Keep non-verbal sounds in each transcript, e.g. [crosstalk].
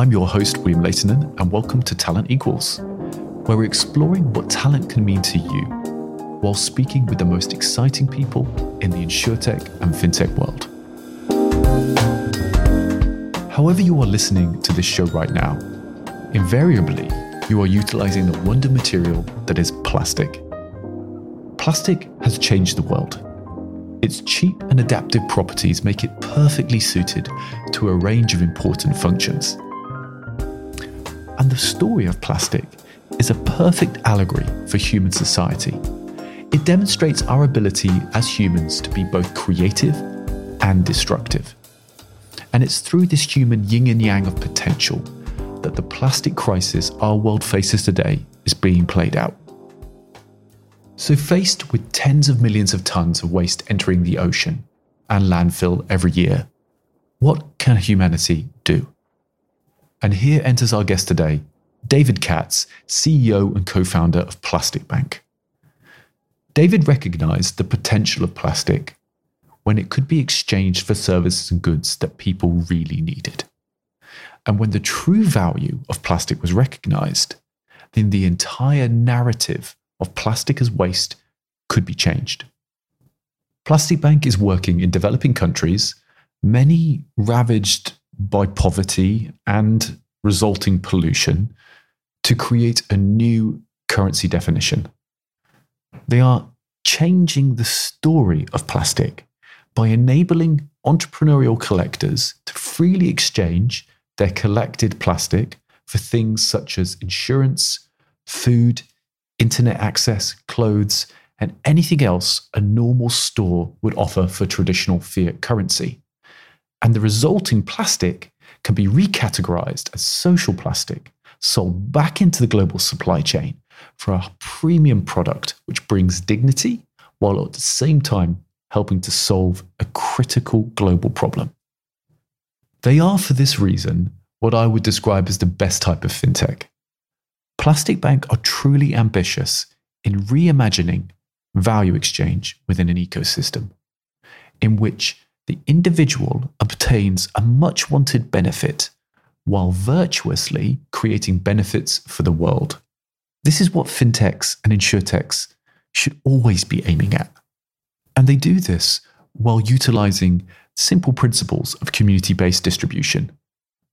I'm your host, William Leitonen, and welcome to Talent Equals, where we're exploring what talent can mean to you while speaking with the most exciting people in the insurtech and fintech world. However, you are listening to this show right now, invariably, you are utilizing the wonder material that is plastic. Plastic has changed the world. Its cheap and adaptive properties make it perfectly suited to a range of important functions. The story of plastic is a perfect allegory for human society. It demonstrates our ability as humans to be both creative and destructive. And it's through this human yin and yang of potential that the plastic crisis our world faces today is being played out. So, faced with tens of millions of tons of waste entering the ocean and landfill every year, what can humanity do? And here enters our guest today, David Katz, CEO and co founder of Plastic Bank. David recognized the potential of plastic when it could be exchanged for services and goods that people really needed. And when the true value of plastic was recognized, then the entire narrative of plastic as waste could be changed. Plastic Bank is working in developing countries, many ravaged by poverty and resulting pollution, to create a new currency definition. They are changing the story of plastic by enabling entrepreneurial collectors to freely exchange their collected plastic for things such as insurance, food, internet access, clothes, and anything else a normal store would offer for traditional fiat currency. And the resulting plastic can be recategorized as social plastic, sold back into the global supply chain for a premium product which brings dignity while at the same time helping to solve a critical global problem. They are, for this reason, what I would describe as the best type of fintech. Plastic Bank are truly ambitious in reimagining value exchange within an ecosystem in which the individual obtains a much wanted benefit while virtuously creating benefits for the world. This is what fintechs and insurtechs should always be aiming at. And they do this while utilizing simple principles of community based distribution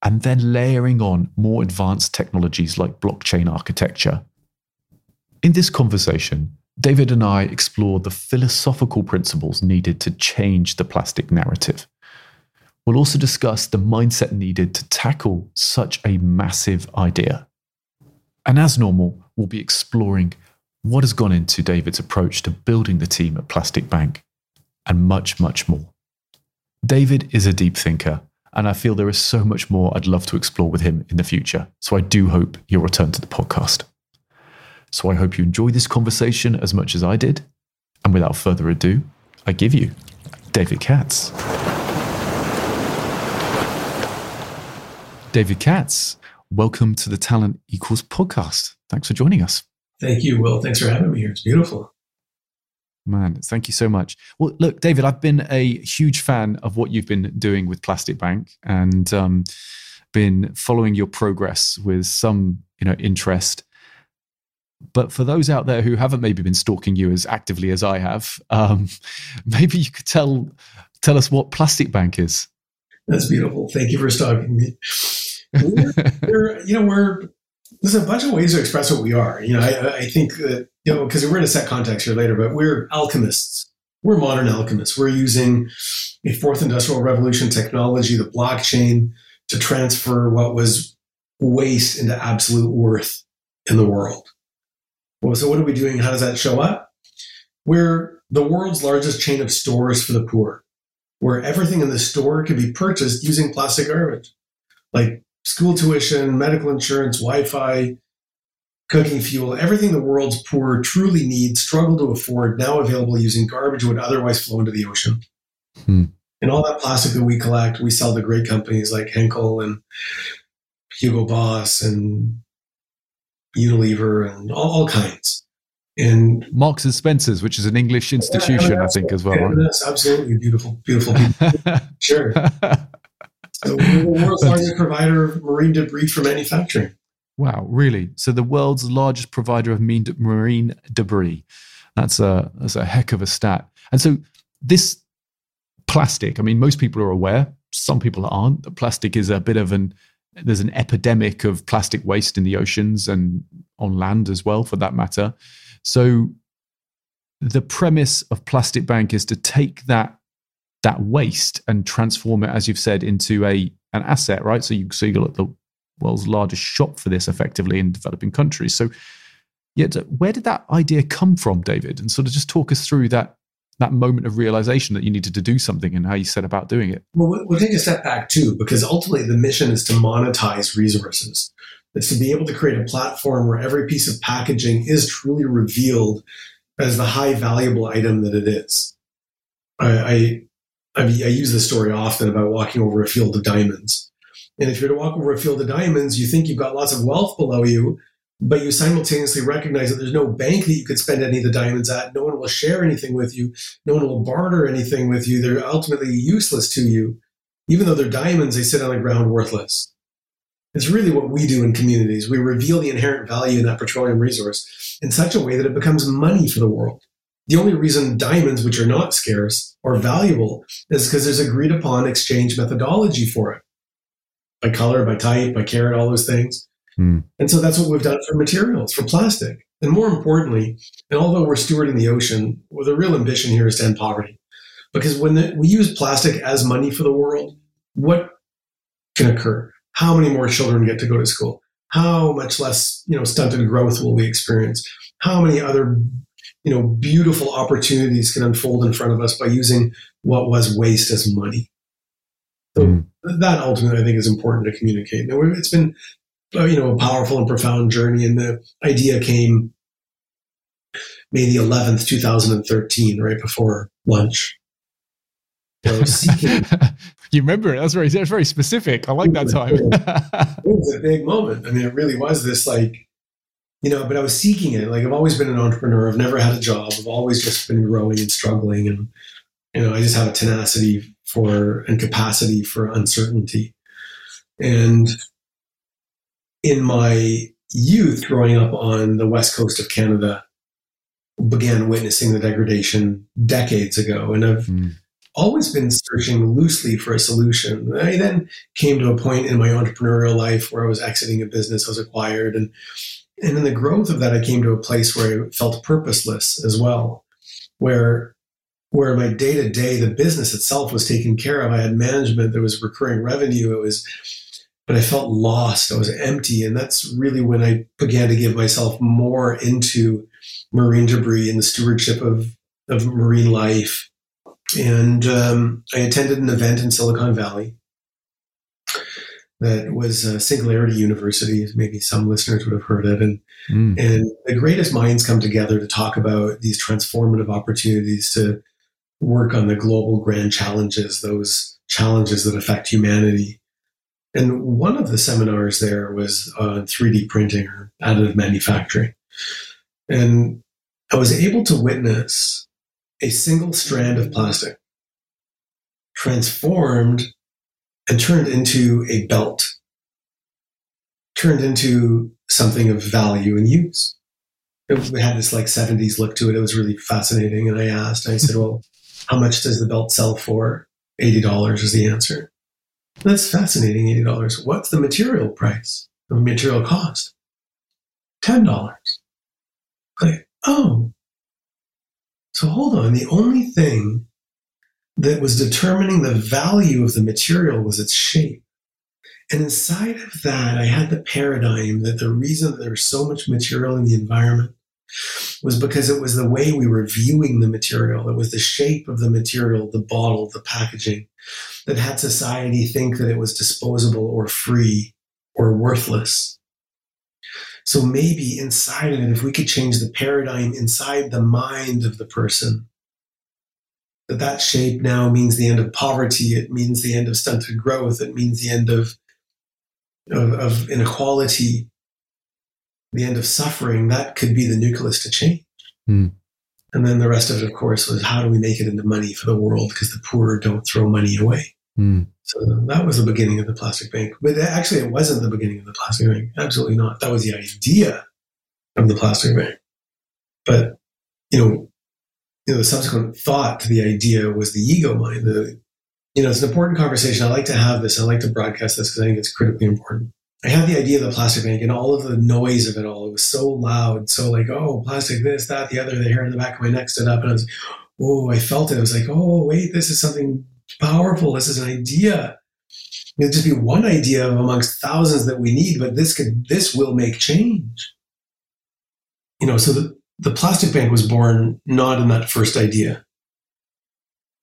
and then layering on more advanced technologies like blockchain architecture. In this conversation, David and I explore the philosophical principles needed to change the plastic narrative. We'll also discuss the mindset needed to tackle such a massive idea. And as normal, we'll be exploring what has gone into David's approach to building the team at Plastic Bank and much, much more. David is a deep thinker and I feel there is so much more I'd love to explore with him in the future. So I do hope you'll return to the podcast. So I hope you enjoy this conversation as much as I did. And without further ado, I give you David Katz. David Katz, welcome to the Talent Equals podcast. Thanks for joining us. Thank you, Will. Thanks for having me here. It's beautiful. Man, thank you so much. Well, look, David, I've been a huge fan of what you've been doing with Plastic Bank and um, been following your progress with some, you know, interest. But for those out there who haven't maybe been stalking you as actively as I have, um, [laughs] maybe you could tell tell us what Plastic Bank is. That's beautiful. Thank you for stalking me. We're, we're, you know, we're there's a bunch of ways to express what we are. You know, I, I think that, you know, because we're going to set context here later, but we're alchemists. We're modern alchemists. We're using a fourth industrial revolution technology, the blockchain, to transfer what was waste into absolute worth in the world. Well, so what are we doing? How does that show up? We're the world's largest chain of stores for the poor, where everything in the store can be purchased using plastic garbage, like school tuition, medical insurance, Wi Fi, cooking fuel, everything the world's poor truly need, struggle to afford, now available using garbage would otherwise flow into the ocean. Hmm. And all that plastic that we collect, we sell to great companies like Henkel and Hugo Boss and Unilever and all, all kinds. And Marks and Spencers, which is an English institution, yeah, I think, as well. Right? That's absolutely beautiful, beautiful. [laughs] sure. So we're the world's largest provider of marine debris for manufacturing. Wow, really? So the world's largest provider of marine debris. That's a that's a heck of a stat. And so this plastic, I mean, most people are aware. Some people aren't. That plastic is a bit of an there's an epidemic of plastic waste in the oceans and on land as well, for that matter. So the premise of Plastic Bank is to take that that waste and transform it, as you've said, into a an asset, right? So you so you got the world's largest shop for this effectively in developing countries. So yet where did that idea come from, David? And sort of just talk us through that that moment of realization that you needed to do something and how you set about doing it. Well, we'll take a step back too, because ultimately the mission is to monetize resources. It's to be able to create a platform where every piece of packaging is truly revealed as the high valuable item that it is. I, I, I use this story often about walking over a field of diamonds. And if you're to walk over a field of diamonds, you think you've got lots of wealth below you, but you simultaneously recognize that there's no bank that you could spend any of the diamonds at. No one will share anything with you. No one will barter anything with you. They're ultimately useless to you. Even though they're diamonds, they sit on the ground worthless. It's really what we do in communities. We reveal the inherent value in that petroleum resource in such a way that it becomes money for the world. The only reason diamonds, which are not scarce or valuable, is because there's agreed upon exchange methodology for it by color, by type, by carat, all those things. Mm. And so that's what we've done for materials, for plastic. And more importantly, and although we're stewarding the ocean, well, the real ambition here is to end poverty. Because when the, we use plastic as money for the world, what can occur? How many more children get to go to school? How much less, you know, stunted growth will we experience? How many other, you know, beautiful opportunities can unfold in front of us by using what was waste as money? So mm. that ultimately, I think, is important to communicate. Now, it's been Uh, you know, a powerful and profound journey. And the idea came May the 11th, 2013, right before lunch. [laughs] you remember it? That's very, that's very specific. I like that time. [laughs] it was a big moment. I mean, it really was this like, you know, but I was seeking it. Like I've always been an entrepreneur. I've never had a job. I've always just been growing and struggling. And, you know, I just have a tenacity for and capacity for uncertainty. And in my youth, growing up on the west coast of Canada, began witnessing the degradation decades ago. And I've mm. always been searching loosely for a solution. I then came to a point in my entrepreneurial life where I was exiting a business I was acquired. And, and in the growth of that, I came to a place where I felt purposeless as well, where where my day to day, the business itself was taken care of. I had management, there was recurring revenue, it was but I felt lost. I was empty. And that's really when I began to give myself more into marine debris and the stewardship of, of marine life. And um, I attended an event in Silicon Valley that was uh, Singularity University. Maybe some listeners would have heard it. And, mm. and the greatest minds come together to talk about these transformative opportunities to work on the global grand challenges, those challenges that affect humanity. And one of the seminars there was uh, on 3D printing or additive manufacturing. And I was able to witness a single strand of plastic transformed and turned into a belt, turned into something of value and use. It had this like 70s look to it. It was really fascinating. And I asked, I said, well, how much does the belt sell for? $80 is the answer. That's fascinating, $80. What's the material price, the material cost? $10. Like, oh. So hold on. The only thing that was determining the value of the material was its shape. And inside of that, I had the paradigm that the reason there's so much material in the environment was because it was the way we were viewing the material. It was the shape of the material, the bottle, the packaging that had society think that it was disposable or free or worthless. So maybe inside of it, if we could change the paradigm inside the mind of the person, that that shape now means the end of poverty. It means the end of stunted growth. It means the end of, of, of inequality the end of suffering, that could be the nucleus to change. Mm. And then the rest of it, of course, was how do we make it into money for the world? Because the poor don't throw money away. Mm. So that was the beginning of the plastic bank. But actually, it wasn't the beginning of the plastic bank. Absolutely not. That was the idea of the plastic bank. But you know, you know, the subsequent thought to the idea was the ego mind. The you know, it's an important conversation. I like to have this. I like to broadcast this because I think it's critically important. I had the idea of the plastic bank and all of the noise of it all. It was so loud, so like, oh, plastic, this, that, the other. The hair in the back of my neck stood up, and I was, oh, I felt it. I was like, oh, wait, this is something powerful. This is an idea. It'll just be one idea amongst thousands that we need, but this could, this will make change. You know, so the, the plastic bank was born not in that first idea.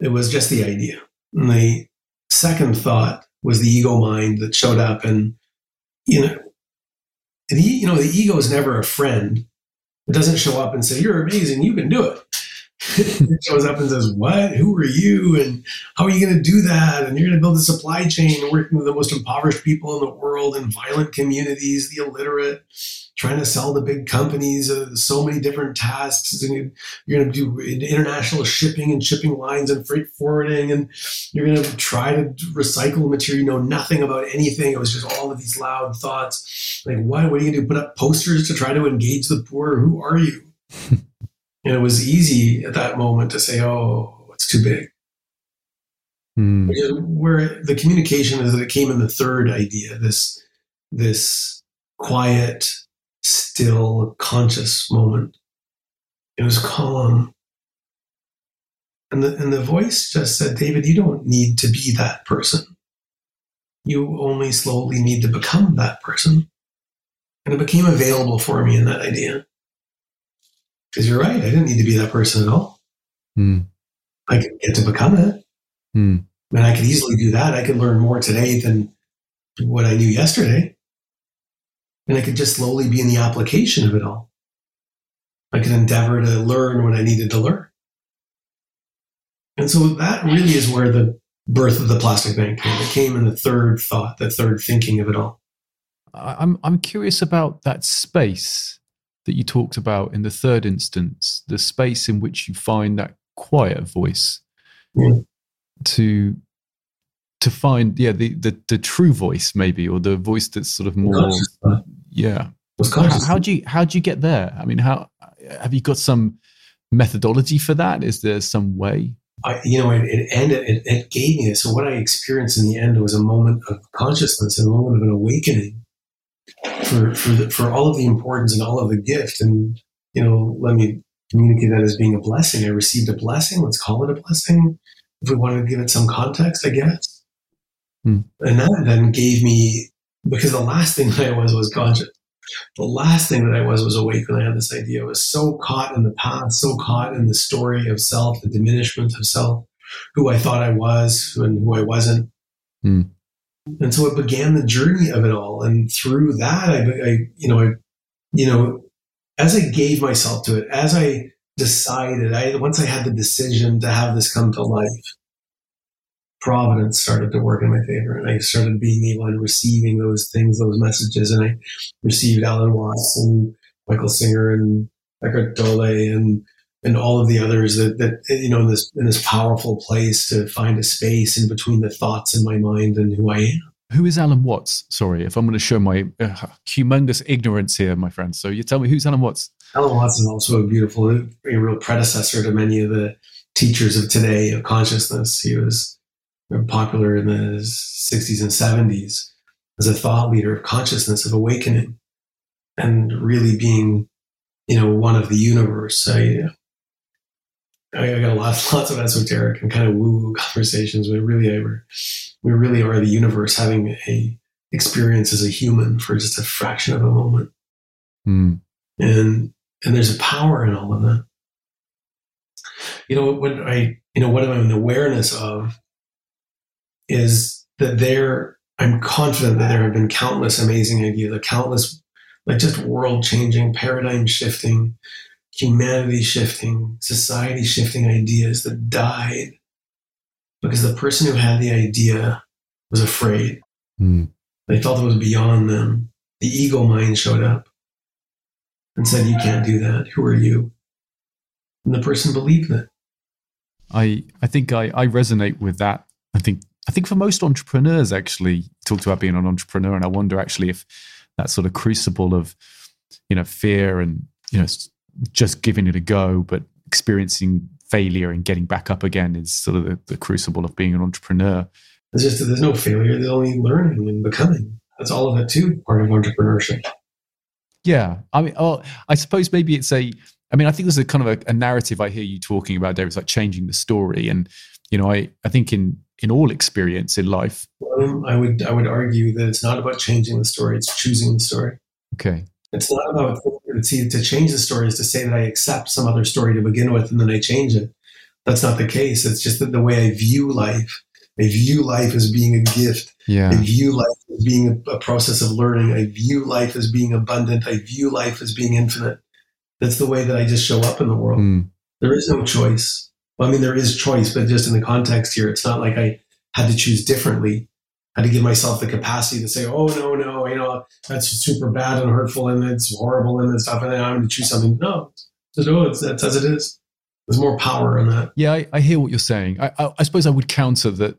It was just the idea. And the second thought was the ego mind that showed up and you know, the, you know, the ego is never a friend. It doesn't show up and say, "You're amazing, you can do it." It shows up and says, "What? Who are you? And how are you going to do that? And you're going to build a supply chain working with the most impoverished people in the world and violent communities, the illiterate, trying to sell to big companies. Uh, so many different tasks. And you're going to do international shipping and shipping lines and freight forwarding, and you're going to try to recycle material. You know nothing about anything. It was just all of these loud thoughts. Like, what? What are you going to do? Put up posters to try to engage the poor? Who are you? [laughs] And it was easy at that moment to say, oh, it's too big. Mm. Where the communication is that it came in the third idea, this, this quiet, still, conscious moment. It was calm. And the, and the voice just said, David, you don't need to be that person. You only slowly need to become that person. And it became available for me in that idea. Because you're right, I didn't need to be that person at all. Mm. I could get to become it. Mm. And I could easily do that. I could learn more today than what I knew yesterday. And I could just slowly be in the application of it all. I could endeavor to learn what I needed to learn. And so that really is where the birth of the plastic bank came. It came in the third thought, the third thinking of it all. I'm I'm curious about that space that you talked about in the third instance, the space in which you find that quiet voice to to find yeah the, the the true voice maybe or the voice that's sort of more yeah. How, how do you how do you get there? I mean how have you got some methodology for that? Is there some way? I, you know, it, it ended, it, it gave me this. So what I experienced in the end was a moment of consciousness, a moment of an awakening for for the, for all of the importance and all of the gift. And you know, let me communicate that as being a blessing. I received a blessing. Let's call it a blessing. If we want to give it some context, I guess. Hmm. And that then gave me because the last thing that I was was conscious. The last thing that I was was awake when I had this idea. I was so caught in the past, so caught in the story of self, the diminishment of self, who I thought I was and who I wasn't. Hmm. And so it began the journey of it all. And through that, I, I, you know, I, you know, as I gave myself to it, as I decided, I, once I had the decision to have this come to life, providence started to work in my favor. And I started being able and receiving those things, those messages. And I received Alan Watts and Michael Singer and Eckhart Tolle and and all of the others that, that you know in this in this powerful place to find a space in between the thoughts in my mind and who I am. Who is Alan Watts? Sorry, if I'm going to show my uh, humongous ignorance here, my friend. So you tell me who's Alan Watts? Alan Watts is also a beautiful, a real predecessor to many of the teachers of today of consciousness. He was popular in the 60s and 70s as a thought leader of consciousness, of awakening, and really being, you know, one of the universe. I, I got lots, [laughs] lots of esoteric and kind of woo-woo conversations, but really, I were, we really are the universe having a experience as a human for just a fraction of a moment. Mm. And and there's a power in all of that. You know, when I, you know, what I'm in awareness of is that there, I'm confident that there have been countless amazing ideas, countless, like just world changing, paradigm shifting, humanity shifting, society shifting ideas that died because the person who had the idea was afraid. Mm. They felt it was beyond them. The ego mind showed up and said, You can't do that. Who are you? And the person believed it. I, I think I, I resonate with that. I think I think for most entrepreneurs, actually, talked about being an entrepreneur, and I wonder actually if that sort of crucible of, you know, fear and you know just giving it a go, but experiencing failure and getting back up again is sort of the, the crucible of being an entrepreneur. It's just that there's no failure. There's only learning and becoming. That's all of it too. Part of entrepreneurship. Yeah, I mean, oh, I suppose maybe it's a. I mean, I think there's a kind of a, a narrative I hear you talking about, David. It's like changing the story, and you know, I I think in in all experience in life. Well, I would I would argue that it's not about changing the story; it's choosing the story. Okay. It's not about see to change the story is to say that I accept some other story to begin with and then I change it. That's not the case. It's just that the way I view life. I view life as being a gift. Yeah. I view life as being a, a process of learning. I view life as being abundant. I view life as being infinite. That's the way that I just show up in the world. Mm. There is no choice. Well, I mean, there is choice, but just in the context here, it's not like I had to choose differently. Had to give myself the capacity to say, oh, no, no, you know, that's super bad and hurtful and it's horrible and stuff. And then I'm going to choose something. No, just, oh, it's, that's as it is. There's more power in that. Yeah, I, I hear what you're saying. I, I, I suppose I would counter that.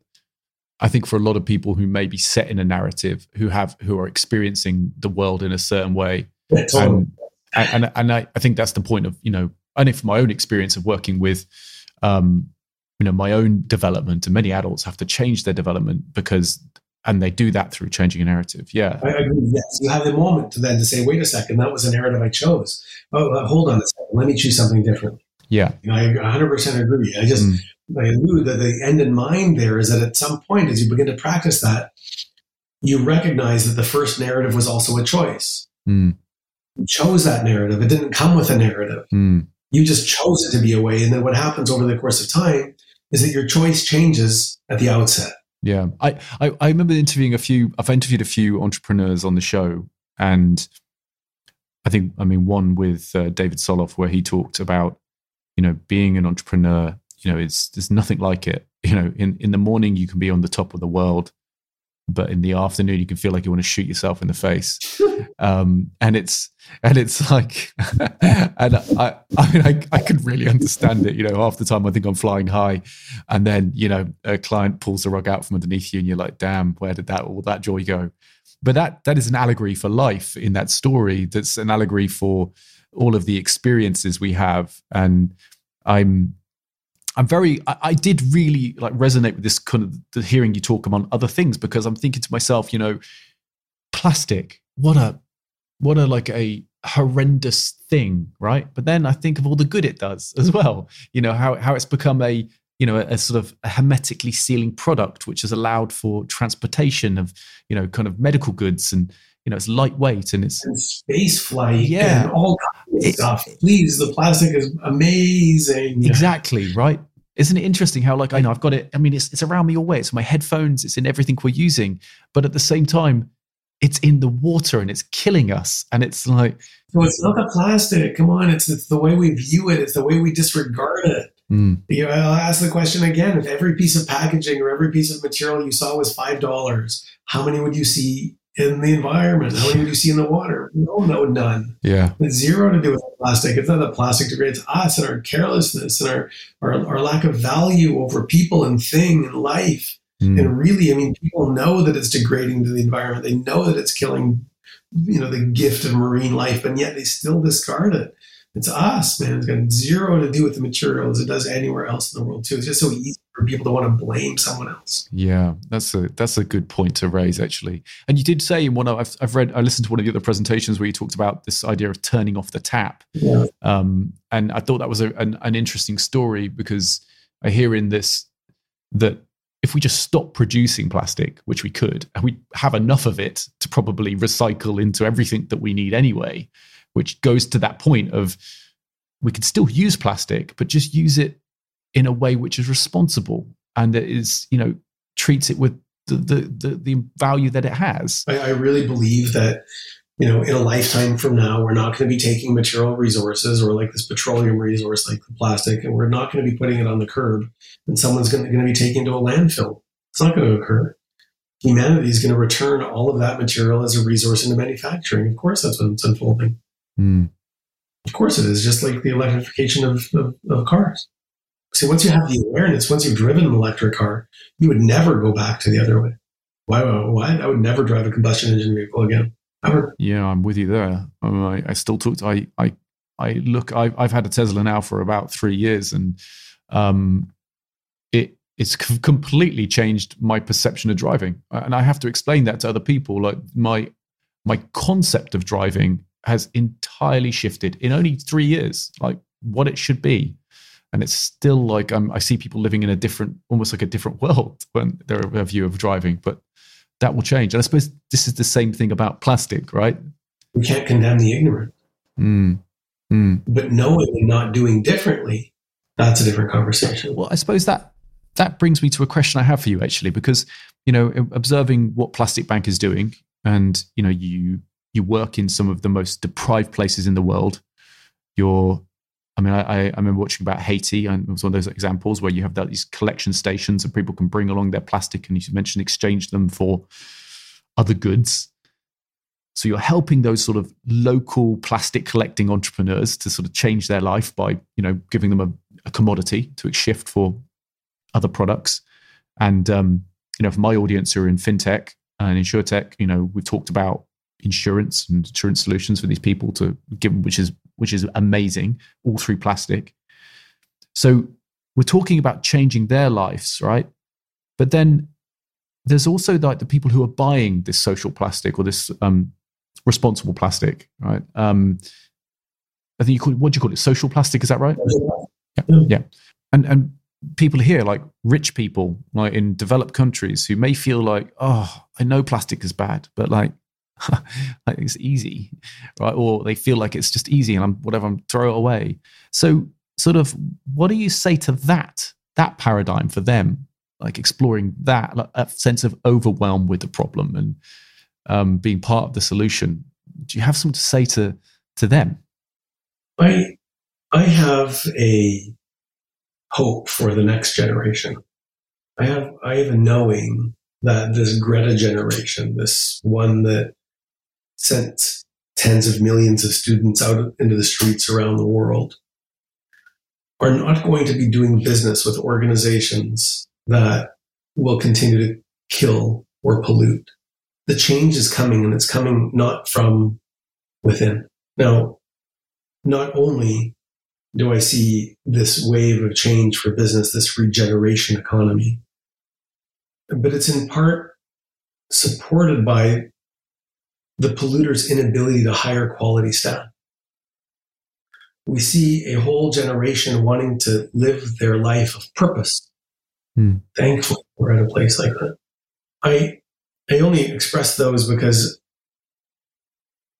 I think for a lot of people who may be set in a narrative, who have who are experiencing the world in a certain way, Yeah, totally. and and, and I, I think that's the point of you know, and if my own experience of working with, um, you know, my own development, and many adults have to change their development because, and they do that through changing a narrative. Yeah, I agree. Yes, you have the moment to then to say, wait a second, that was a narrative I chose. Oh, uh, hold on a second, let me choose something different. yeah, You know, I 100% agree. I just Mm. I allude that the end in mind there is that at some point, as you begin to practice that, you recognize that the first narrative was also a choice. Mm. You chose that narrative. It didn't come with a narrative. Mm. You just chose it to be a way. And then what happens over the course of time is that your choice changes at the outset. Yeah, I, I I remember interviewing a few. I've interviewed a few entrepreneurs on the show, and I think I mean one with uh, David Soloff where he talked about you know being an entrepreneur. You know, it's there's nothing like it. You know, in in the morning you can be on the top of the world, but in the afternoon you can feel like you want to shoot yourself in the face. [laughs] um, and it's and it's like, [laughs] and I I mean I I could really understand it. You know, half the time I think I'm flying high, and then you know a client pulls the rug out from underneath you and you're like damn where did that all that joy go but that that is an allegory for life in that story that's an allegory for all of the experiences we have and i'm i'm very i, I did really like resonate with this kind of the hearing you talk among other things because i'm thinking to myself you know plastic what a what a like a horrendous thing right but then i think of all the good it does as well you know how how it's become a you know a, a sort of a hermetically sealing product which has allowed for transportation of you know kind of medical goods and you know it's lightweight and it's And space flight Yeah. and all kinds of It- stuff. Please, the plastic is amazing. exactly right isn't it interesting how like i know i've got it i mean it's, it's around me always it's my headphones it's in everything we're using but at the same time it's in the water and it's killing us and it's like So it's not the plastic. Come on, it's, it's the way we view it. It's the way we disregard it. mm, You know, I'll ask the question again: If every piece of packaging or every piece of material you saw was five dollars, how many would you see in the environment? How many do you see in the water? No, no, none. yeah It's zero to do with plastic. It's not the plastic degree. It's us and our carelessness and our, our, our lack of value over people and thing and life. mm, And really, I mean, people know that it's degrading to the environment. They know that it's killing, you know, the gift of marine life, and yet they still discard it. It's us, man. It's got zero to do with the material as it does anywhere else in the world too. It's just so easy for people to want to blame someone else. yeah that's a that's a good point to raise actually and you did say in one of I've, I've read i listened to one of the other presentations where you talked about this idea of turning off the tap Yeah. um, and I thought that was a, an, an interesting story because I hear in this that if we just stop producing plastic, which we could, and we have enough of it to probably recycle into everything that we need anyway, which goes to that point of we could still use plastic, but just use it in a way which is responsible and that is, you know, treats it with the the the, the value that it has. I, I really believe that, you know, in a lifetime from now, we're not going to be taking material resources or like this petroleum resource like the plastic, and we're not going to be putting it on the curb, and someone's going to, be taking to a landfill. It's not going to occur. Humanity is going to return all of that material as a resource into manufacturing. Of course, that's what's unfolding. Mm, Of course, it is just like the electrification of, of, of cars. See, once you have the awareness, once you've driven an electric car, you would never go back to the other way. Why? Why? I would never drive a combustion engine vehicle again. Ever. Yeah, I'm with you there. I, I still talk. To, I, I, I look. I've, I've had a Tesla now for about three years, and um, it it's [laughs] completely changed my perception of driving. And I have to explain that to other people. Like my my concept of driving has entirely shifted in only three years. Like what it should be and it's still like um, I see people living in a different, almost like a different world [laughs] when their view of driving. But that will change, and I suppose this is the same thing about plastic, right? We can't condemn the ignorant, mm. Mm. but knowing and not doing differently, that's a different conversation. Well, I suppose that that brings me to a question I have for you actually, because you know, observing what Plastic Bank is doing, and you know, you you work in some of the most deprived places in the world. You're I mean, I, I remember watching about Haiti, and it was one of those examples where you have that, these collection stations and people can bring along their plastic, and you mentioned exchange them for other goods. So you're helping those sort of local plastic collecting entrepreneurs to sort of change their life by, you know, giving them a, a commodity to shift for other products. And um, you know, for my audience who are in fintech and insurtech, you know, we've talked about insurance and insurance solutions for these people to give, which is which is amazing, all through plastic. So we're talking about changing their lives, right? But then there's also like the people who are buying this social plastic or this um, responsible plastic, right? Um, I think you call it, what do you call it? Social plastic, is that right? Yeah, yeah. And and people here, like rich people, like in developed countries, who may feel like, oh, I know plastic is bad, but like like [laughs] it's easy, right? Or they feel like it's just easy and I'm whatever, I'm throw it away. So, sort of, what do you say to that that paradigm for them? Like exploring that, like sense of overwhelm with the problem and um, being part of the solution. Do you have something to say to to them? I I have a hope for the next generation. I have I have a knowing that this Greta generation, this one that sent tens of millions of students out into the streets around the world are not going to be doing business with organizations that will continue to kill or pollute. The change is coming and it's coming not from within. Now, not only do I see this wave of change for business, this regeneration economy, but it's in part supported by the polluter's inability to hire quality staff. We see a whole generation wanting to live their life of purpose. Hmm. Thankfully, we're at a place like that. I I only express those because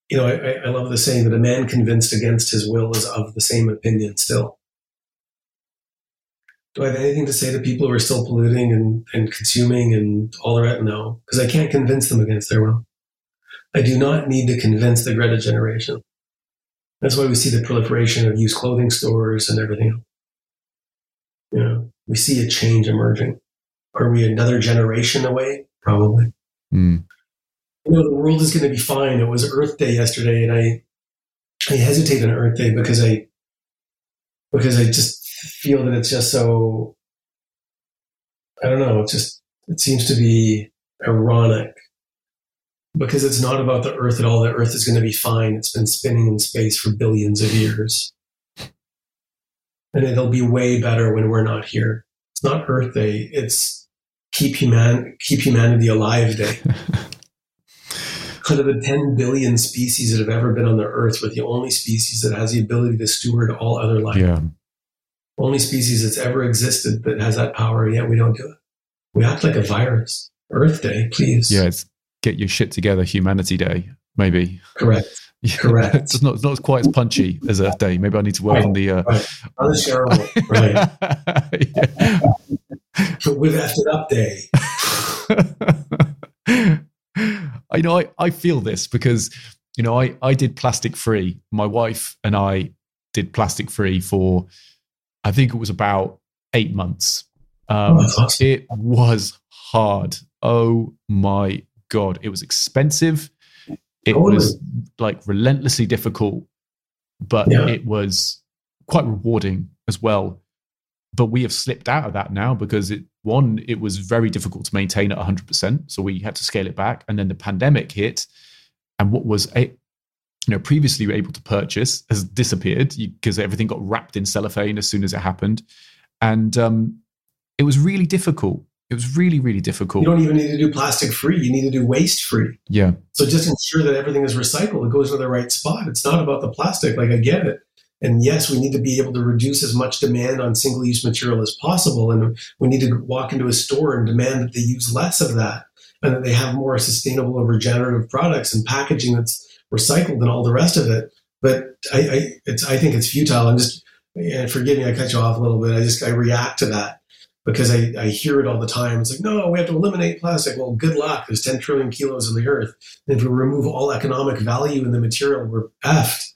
you know I, I love the saying that a man convinced against his will is of the same opinion still. Do I have anything to say to people who are still polluting and, and consuming and all the rest? No, because I can't convince them against their will. I do not need to convince the Greta generation. That's why we see the proliferation of used clothing stores and everything. You know, we see a change emerging. Are we another generation away? Probably. Mm. You know, the world is going to be fine. It was Earth Day yesterday, and I I hesitate on Earth Day because I because I just feel that it's just so I don't know. It just it seems to be ironic because it's not about the Earth at all. The Earth is going to be fine. It's been spinning in space for billions of years. And it'll be way better when we're not here. It's not Earth Day. It's keep human keep humanity alive day. Out of the 10 billion species that have ever been on the Earth, we're the only species that has the ability to steward all other life. Yeah. Only species that's ever existed that has that power, yet we don't do it. We act like a virus. Earth Day, please. Yeah, it's get your shit together humanity day maybe. Correct. [laughs] Yeah, correct. it's not, it's not quite as punchy as earth day. Maybe i need to work right, on the uh right. unshareable right. Yeah. with effed up day. [laughs] I know I, I feel this because you know I, I did plastic free. My wife and i did plastic free for i think it was about eight months. Um, oh, awesome. it was hard. Oh my god, it was expensive. It totally. was like relentlessly difficult, but yeah. it was quite rewarding as well. but we have slipped out of that now because it one it was very difficult to maintain at 100% so we had to scale it back and then the pandemic hit and what was a you know previously able to purchase has disappeared because everything got wrapped in cellophane as soon as it happened and um, it was really difficult it was really really difficult. You don't even need to do plastic free. You need to do waste free. Yeah. So just ensure that everything is recycled. It goes to the right spot. It's not about the plastic. Like i get it. And yes, we need to be able to reduce as much demand on single use material as possible. And we need to walk into a store and demand that they use less of that and that they have more sustainable or regenerative products and packaging that's recycled and all the rest of it. But I, I, it's, I think it's futile. I'm just, and forgive me, I cut you off a little bit. I just, I react to that because I, I hear it all the time. It's like, no, we have to eliminate plastic. Well, good luck. There's 10 trillion kilos in the earth. And if we remove all economic value in the material, we're effed.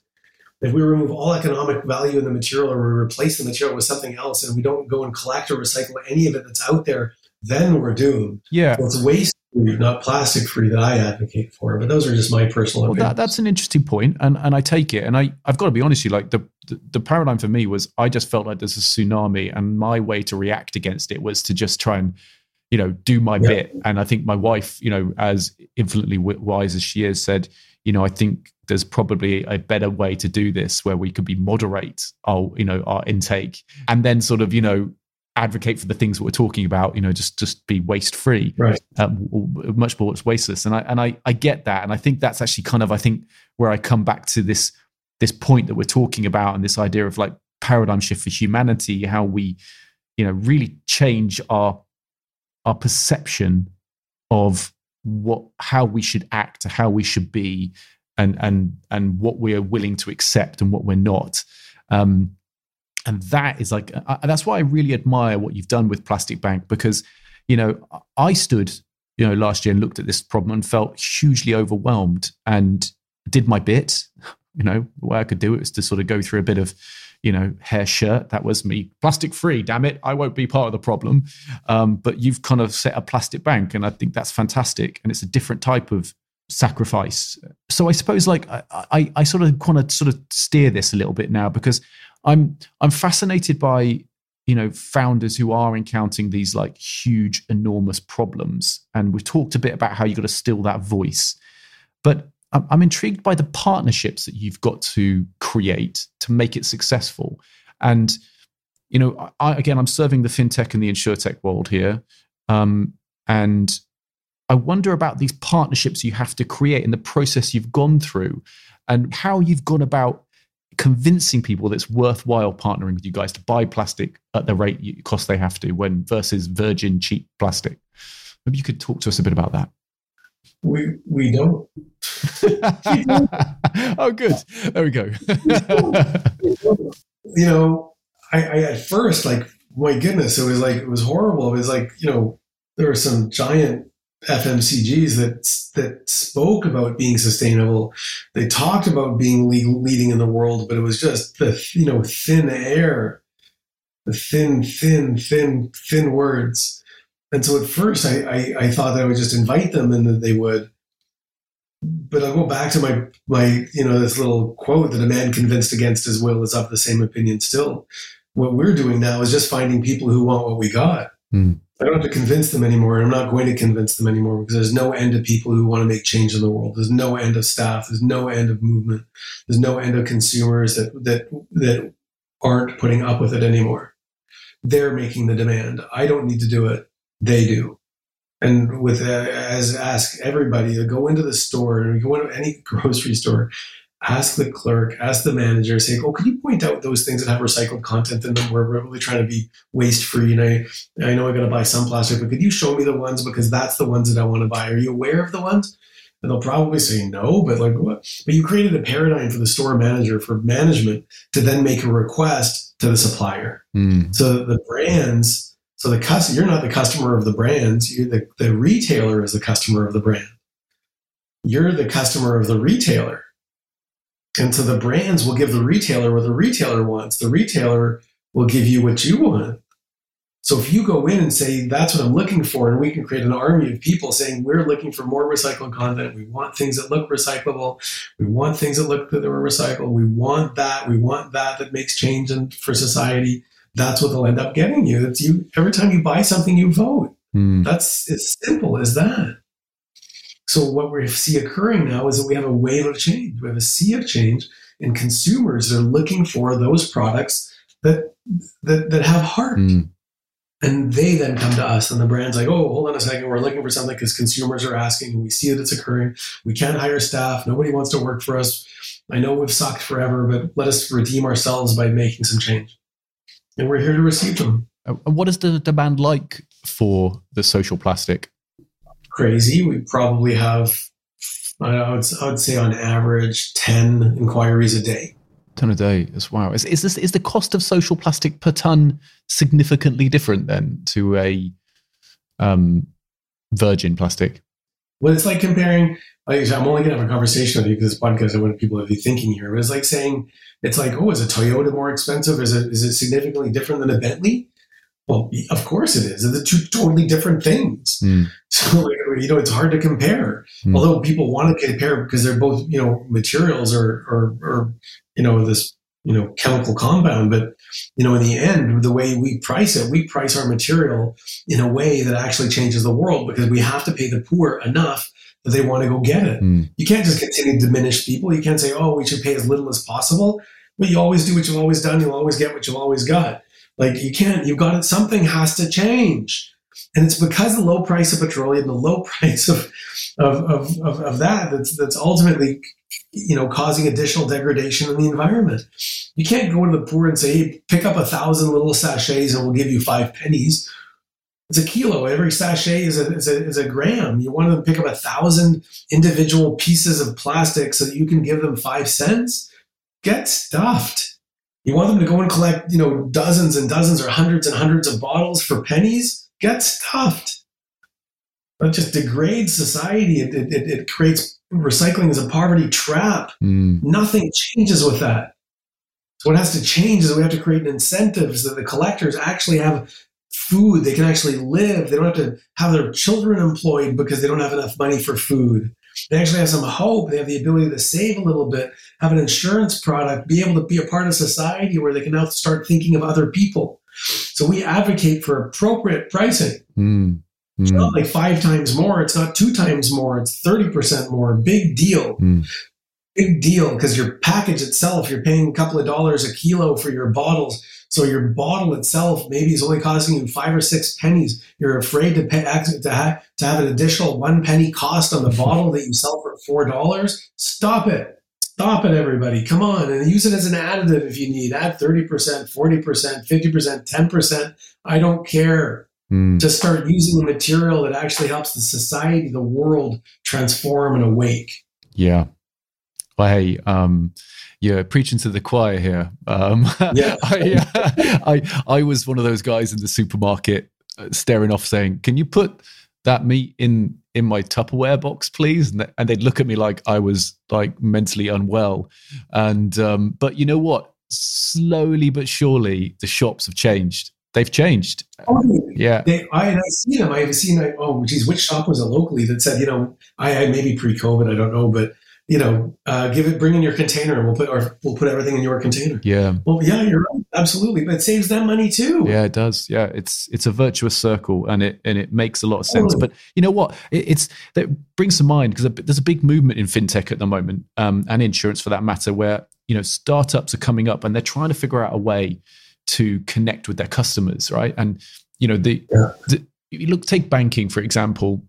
If we remove all economic value in the material or we replace the material with something else and we don't go and collect or recycle any of it that's out there, then we're doomed. Yeah. So it's waste not plastic free that I advocate for. But those are just my personal well, that, that's an interesting point, and and I take it. And I I've got to be honest with you, like the, the the paradigm for me was I just felt like there's a tsunami, and my way to react against it was to just try and you know do my yeah. bit. And I think my wife, you know, as infinitely wise as she is, said, you know, I think there's probably a better way to do this where we could be moderate our you know our intake and then sort of you know advocate for the things that we're talking about you know just just be waste free right. Um, much more wasteless. And i and i i get that. And i think that's actually kind of i think where i come back to this this point that we're talking about and this idea of like paradigm shift for humanity how we you know really change our our perception of what how we should act how we should be and and and what we're willing to accept and what we're not. Um, and that is like uh, that's why I really admire what you've done with Plastic Bank because you know I stood you know last year and looked at this problem and felt hugely overwhelmed and did my bit. [sighs] You know, the way I could do it was to sort of go through a bit of you know, hair shirt. That was me. Plastic free, damn it. I won't be part of the problem. Um, but you've kind of set a plastic bank, and I think that's fantastic. And it's a different type of sacrifice. So I suppose like I, I, I sort of want to sort of steer this a little bit now because I'm I'm fascinated by you know founders who are encountering these like huge enormous problems. And we've talked a bit about how you've got to still that voice. But I'm, I'm intrigued by the partnerships that you've got to create to make it successful. And you know I, again i'm serving the fintech and the insurtech world here. Um, and I wonder about these partnerships you have to create and the process you've gone through and how you've gone about convincing people that it's worthwhile partnering with you guys to buy plastic at the rate you, cost they have to when versus virgin cheap plastic. Maybe you could talk to us a bit about that. We we don't. [laughs] oh, good. There we go. [laughs] you know, I, I at first like my goodness, it was like it was horrible. It was like you know there were some giant FMCGs that that spoke about being sustainable. They talked about being leading in the world, but it was just the you know thin air, the thin, thin, thin, thin words. And so at first, I, I, I thought that I would just invite them and that they would. But I'll go back to my my you know this little quote that a man convinced against his will is of the same opinion still. What we're doing now is just finding people who want what we got. Mm I don't have to convince them anymore, I'm not going to convince them anymore because there's no end of people who want to make change in the world. There's no end of staff. There's no end of movement. There's no end of consumers that that that aren't putting up with it anymore. They're making the demand. I don't need to do it. They do. And with uh, as ask everybody to go into the store go into any [laughs] grocery store ask the clerk, ask the manager, say, "Oh, could you point out those things that have recycled content in them? We're really trying to be waste free, and I, I know I got to buy some plastic, but could you show me the ones because that's the ones that I want to buy? Are you aware of the ones?" And they'll probably say no, but like what? But you created a paradigm for the store manager for management to then make a request to the supplier. Mm. So the brands, so the customer, you're not the customer of the brands. You're the, the retailer is the customer of the brand. You're the customer of the retailer and so the brands will give the retailer what the retailer wants. The retailer will give you what you want. So if you go in and say, that's what I'm looking for, and we can create an army of people saying, we're looking for more recycled content. We want things that look recyclable. We want things that look that are recycled. We want that. We want that that makes change in, for society. that's what they'll end up getting you. It's you every time you buy something, you vote. Mm. That's as simple as that. So what we see occurring now is that we have a wave of change. We have a sea of change, and consumers are looking for those products that that, that have heart. Mm. And they then come to us, and the brand's like, "Oh, hold on a second, we're looking for something because consumers are asking, and we see that it's occurring. We can't hire staff. Nobody wants to work for us. I know we've sucked forever, but let us redeem ourselves by making some change." And we're here to receive them. Uh, What is the demand like for the social plastic? Crazy. We probably have, I would, I would say, on average, ten inquiries a day. 10 a day as wow. Is, is this is the cost of social plastic per ton significantly different then to a um, virgin plastic? Well, it's like comparing. Like, I'm only going to have a conversation with you because this podcast. I want people to be thinking here. But it's like saying, it's like, oh, is a Toyota more expensive? Is it is it significantly different than a Bentley? Well, of course it is. They're two totally different things. Mm. [laughs] So you know, it's hard to compare. Mm. Although people want to compare because they're both you know materials or or, or you know this you know chemical compound. But you know, in the end, the way we price it, we price our material in a way that actually changes the world because we have to pay the poor enough that they want to go get it. Mm. You can't just continue to diminish people. You can't say, oh, we should pay as little as possible. But you always do what you've always done. You'll always get what you've always got. Like you can't, you've got it. Something has to change. And it's because the low price of petroleum, the low [laughs] price of, of, of, of, of that, that's, that's ultimately, you know, causing additional degradation in the environment. You can't go to the poor and say, hey, pick up a thousand little sachets and we'll give you five pennies. It's a kilo. Every sachet is a, is a, is a gram. You want them to pick up a thousand individual pieces of plastic so that you can give them five cents? Get stuffed. You want them to go and collect, you know, dozens and dozens or hundreds and hundreds of bottles for pennies? Get stuffed. That just degrades society. It, it, it, creates recycling as a poverty trap. Mm. Nothing changes with that. So what has to change is we have to create incentives that the collectors actually have food. They can actually live. They don't have to have their children employed because they don't have enough money for food. They actually have some hope. They have the ability to save a little bit, have an insurance product, be able to be a part of society where they can now start thinking of other people. So we advocate for appropriate pricing. Mm. It's Mm. not like five times more. It's not two times more. It's 30% more. Big deal. Mm. Big deal because your package itself, you're paying a couple of dollars a kilo for your bottles. So your bottle itself maybe is only costing you five or six pennies. You're afraid to pay to have, to have an additional one penny cost on the [laughs] bottle that you sell for four dollars. Stop it. Stop it, everybody. Come on and use it as an additive if you need. Add 30%, 40%, 50%, 10%. I don't care Mm. to start using a material that actually helps the society, the world transform and awake. Yeah. Hey, um, you're preaching to the choir here. Um, Yeah. [laughs] I, uh, [laughs] I, I was one of those guys in the supermarket uh, staring off, saying, "Can you put that meat in in my Tupperware box, please?" And, th- and they'd look at me like I was like mentally unwell. And um, but you know what? Slowly but surely, the shops have changed. They've changed. Yeah. They, I, I see them. I've seen, I, oh, geez, which shop was it locally that said, you know, I, I maybe pre-COVID, I don't know, but you know, uh, give it, bring in your container, and we'll put, or we'll put everything in your container. Yeah. Well, yeah, you're right, absolutely, but it saves them money too. Yeah, it does. Yeah, it's it's a virtuous circle, and it and it makes a lot of sense. Totally. But you know what? It, it's that brings to mind because there's a big movement in fintech at the moment, um, and insurance for that matter, where you know startups are coming up and they're trying to figure out a way to connect with their customers, right? And you know the, Yeah. the you look take banking for example.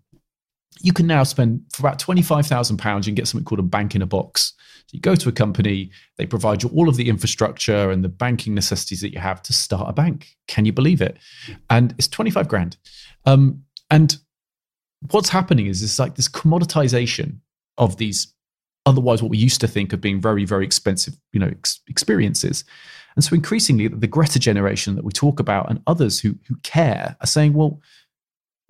You can now spend for about twenty five thousand pounds. You can get something called a bank in a box. So you go to a company, they provide you all of the infrastructure and the banking necessities that you have to start a bank. Can you believe it? And it's 25 grand. Um, and what's happening is it's like this commoditization of these otherwise what we used to think of being very, very expensive, you know, ex- experiences. And so increasingly the Greta generation that we talk about and others who who care are saying, well,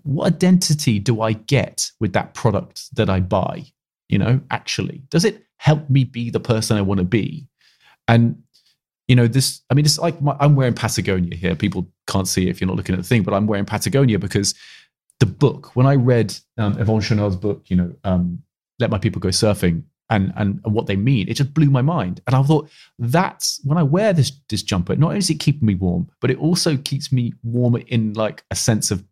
what identity do I get with that product that I buy? You know, actually, does it help me be the person I want to be? And you know, this. I mean, it's like my, I'm wearing Patagonia here. People can't see if you're not looking at the thing, but I'm wearing Patagonia because the book. When I read um, Chouinard's book, you know, um, "Let My People Go Surfing," and, and and what they mean. It just blew my mind. And I thought that's when I wear this this jumper, not only is it keeping me warm, but it also keeps me warm in like a sense of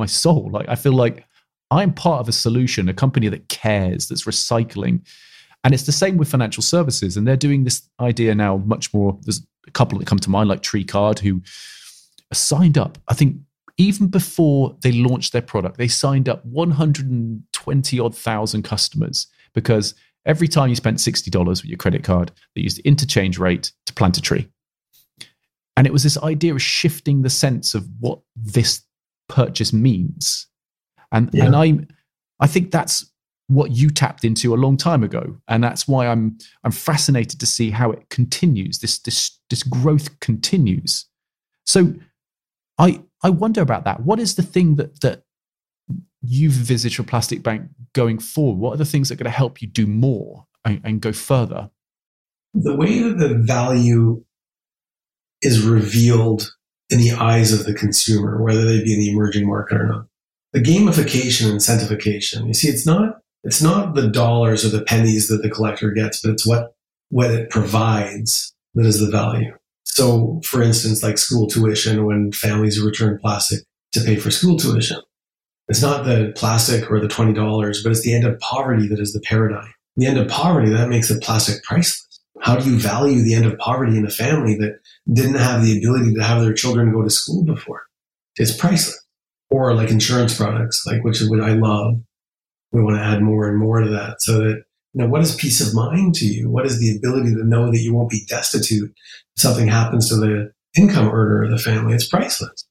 my soul. Like I feel like I'm part of a solution, a company that cares, that's recycling. And it's the same with financial services. And they're doing this idea now much more. There's a couple that come to mind, like Tree Card, who signed up, I think even before they launched their product, they signed up 120 odd thousand customers because every time you spent $60 with your credit card, they used the interchange rate to plant a tree. And it was this idea of shifting the sense of what this purchase means. And yeah. and I I think that's what you tapped into a long time ago. And that's why I'm I'm fascinated to see how it continues. This this this growth continues. So I I wonder about that. What is the thing that that you've envisaged for Plastic Bank going forward? What are the things that are going to help you do more and, and go further? The way that the value is revealed in the eyes of the consumer, whether they be in the emerging market or not. The gamification and incentivication. You see, it's not it's not the dollars or the pennies that the collector gets, but it's what what it provides that is the value. So, for instance, like school tuition, when families return plastic to pay for school tuition, it's not the plastic or the twenty dollars, but it's the end of poverty that is the paradigm. The end of poverty that makes the plastic priceless. How do you value the end of poverty in a family that didn't have the ability to have their children go to school before? It's priceless. Or like insurance products, like which is what I love. We want to add more and more to that so that you know, what is peace of mind to you? What is the ability to know that you won't be destitute if something happens to the income earner of the family? It's priceless.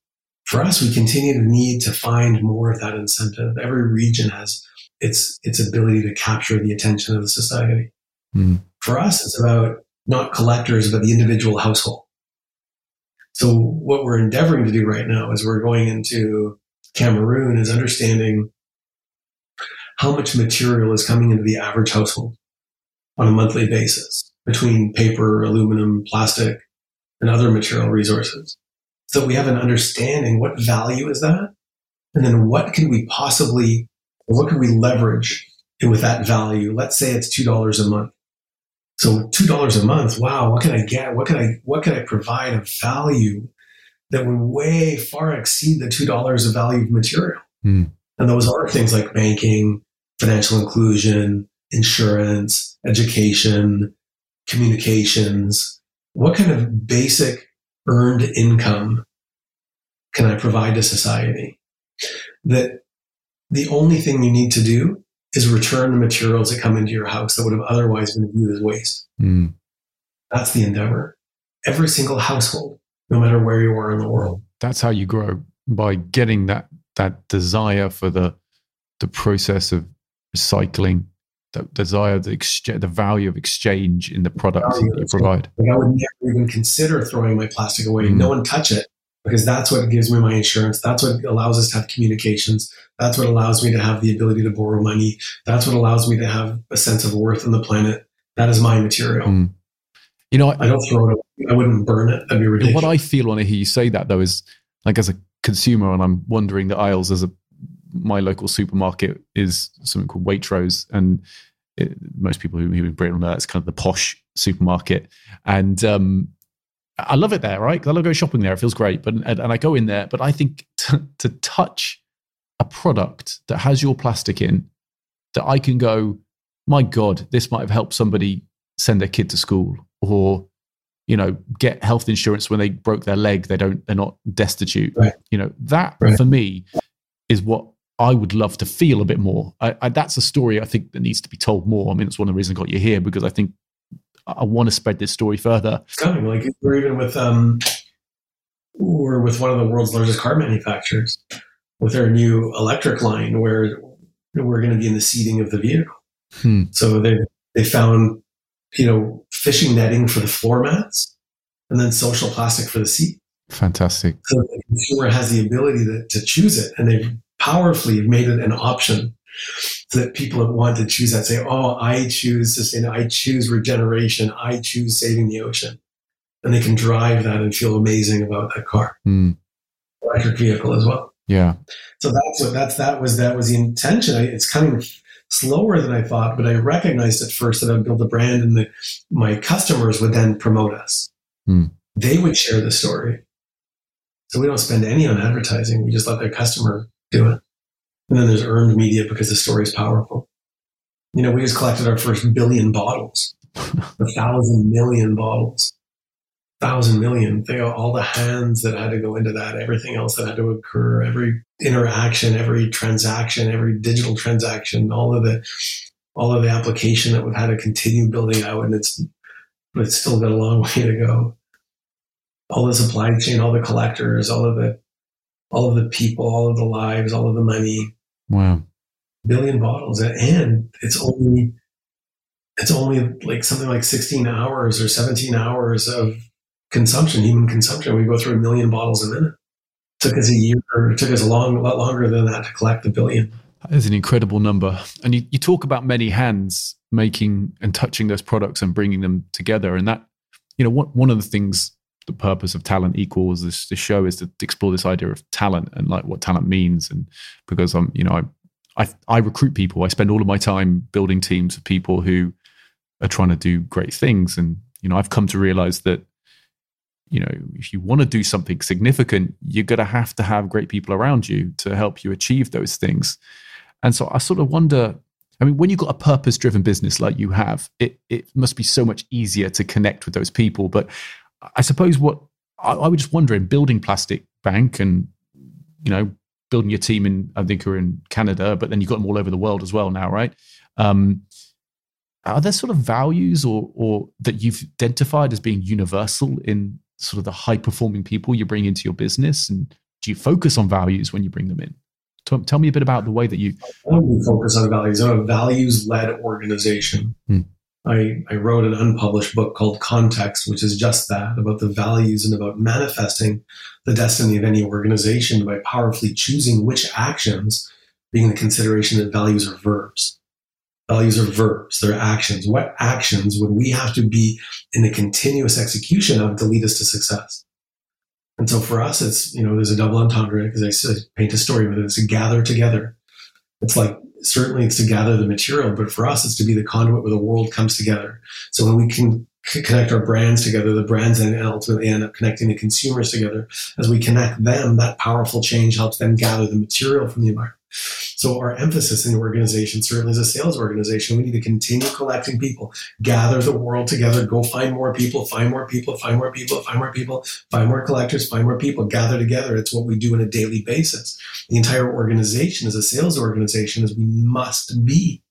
For us, we continue to need to find more of that incentive. Every region has its its ability to capture the attention of the society. Mm. For us, it's about not collectors, but the individual household. So what we're endeavoring to do right now is we're going into Cameroon is understanding how much material is coming into the average household on a monthly basis between paper, aluminum, plastic, and other material resources. So we have an understanding what value is that? And then what can we possibly, what can we leverage with that value? Let's say it's $2 a month. So two dollars a month. Wow, what can I get? What can I what can I provide of value that would way far exceed the two dollars of value of material? Mm. And those are things like banking, financial inclusion, insurance, education, communications. What kind of basic earned income can I provide to society? That the only thing you need to do is return the materials that come into your house that would have otherwise been viewed as waste. Mm. That's the endeavor. Every single household, no matter where you are in the world. That's how you grow by getting that that desire for the the process of recycling, the desire, the exchange, the value of exchange in the products that you provide. Like I would never even consider throwing my plastic away. Mm. No one touch it because that's what gives me my insurance. That's what allows us to have communications. That's what allows me to have the ability to borrow money. That's what allows me to have a sense of worth in the planet. That is my material. Mm. You know, I, I, don't throw it away. I wouldn't burn it. That'd be ridiculous. What I feel when I hear you say that, though, is like as a consumer, and I'm wandering the aisles as a my local supermarket is something called Waitrose, and it, most people who, who in Britain know it's kind of the posh supermarket, and um, I love it there, right? I love going shopping there. It feels great. But and, and I go in there, but I think to, to touch a product that has your plastic in, that I can go, my God, this might have helped somebody send their kid to school, or you know, get health insurance when they broke their leg. They don't. They're not destitute. Right. You know, that right. for me is what I would love to feel a bit more. I, I, that's a story I think that needs to be told more. I mean, it's one of the reasons I got you here because I think I want to spread this story further. It's coming. Like we're even with um, we're with one of the world's largest car manufacturers with their new electric line, where we're going to be in the seating of the vehicle. Hmm. So they they found you know fishing netting for the floor mats, and then social plastic for the seat. Fantastic. So the consumer has the ability to, to choose it, and they've powerfully made it an option so that people that want to choose that say, oh, I choose sustain, I choose regeneration, I choose saving the ocean. And they can drive that and feel amazing about that car. Mm. Electric vehicle as well. Yeah. So that's what that's that was that was the intention. It's coming slower than I thought, but I recognized at first that I'd build a brand and that my customers would then promote us. Hmm. They would share the story. So we don't spend any on advertising. We just let their customer do it. And then there's earned media because the story is powerful. You know, we just collected our first billion bottles, a thousand million bottles, thousand million. Think of all the hands that had to go into that, everything else that had to occur, every interaction, every transaction, every digital transaction, all of the, all of the application that we've had to continue building out. And it's, but it's still got a long [laughs] way to go. All the supply chain, all the collectors, all of the, all of the people, all of the lives, all of the money. Wow. billion bottles. And it's only it's only like something like 16 hours or 17 hours of consumption human consumption. We go through a million bottles a minute. It took us a year or it took us a long a lot longer than that to collect the billion. That is an incredible number. And you, you talk about many hands making and touching those products and bringing them together. And that you know one, one of the things the purpose of talent equals this, this show is to explore this idea of talent and like what talent means and because i'm you know i I, I recruit people. I spend all of my time building teams of people who are trying to do great things. And, you know, I've come to realize that, you know, if you want to do something significant, you're going to have to have great people around you to help you achieve those things. And so I sort of wonder, I mean, when you've got a purpose driven business like you have, it, it must be so much easier to connect with those people. But I suppose what I, I was just wondering, building Plastic Bank and, you know, building your team in, I think, you're in Canada, but then you've got them all over the world as well now, right? Um, are there sort of values or, or that you've identified as being universal in sort of the high performing people you bring into your business? And do you focus on values when you bring them in? Tell, tell me a bit about the way that you. We focus on values. I'm a values led organization. Hmm. I, I wrote an unpublished book called Context, which is just that about the values and about manifesting the destiny of any organization by powerfully choosing which actions, being the consideration that values are verbs. Values are verbs, they're actions. What actions would we have to be in the continuous execution of to lead us to success? And so for us, it's, you know, there's a double entendre because I paint a story with it. It's a gather together. It's like certainly it's to gather the material, but for us, it's to be the conduit where the world comes together. So when we can connect our brands together, the brands and ultimately end up connecting the consumers together. As we connect them, that powerful change helps them gather the material from the environment. So our emphasis in the organization, certainly as a sales organization, we need to continue collecting people, gather the world together, go find more people, find more people, find more people, find more people, find more collectors, find more people, gather together. It's what we do on a daily basis. The entire organization as a sales organization is we must be.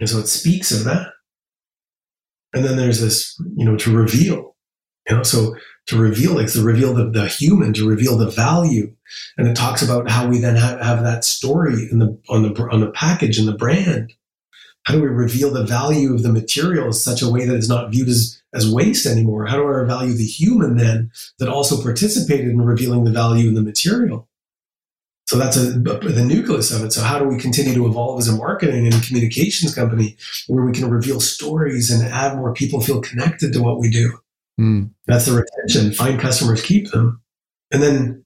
And so it speaks of that. And then there's this, you know, to reveal, you know, so to reveal, like to reveal the, the human, to reveal the value. And it talks about how we then have, have that story in the, on the, on the package and the brand. How do we reveal the value of the material in such a way that it's not viewed as, as waste anymore? How do I value the human then that also participated in revealing the value in the material? So that's a, the nucleus of it. So how do we continue to evolve as a marketing and communications company where we can reveal stories and add more people feel connected to what we do? Mm. That's the retention. Find customers, keep them. And then,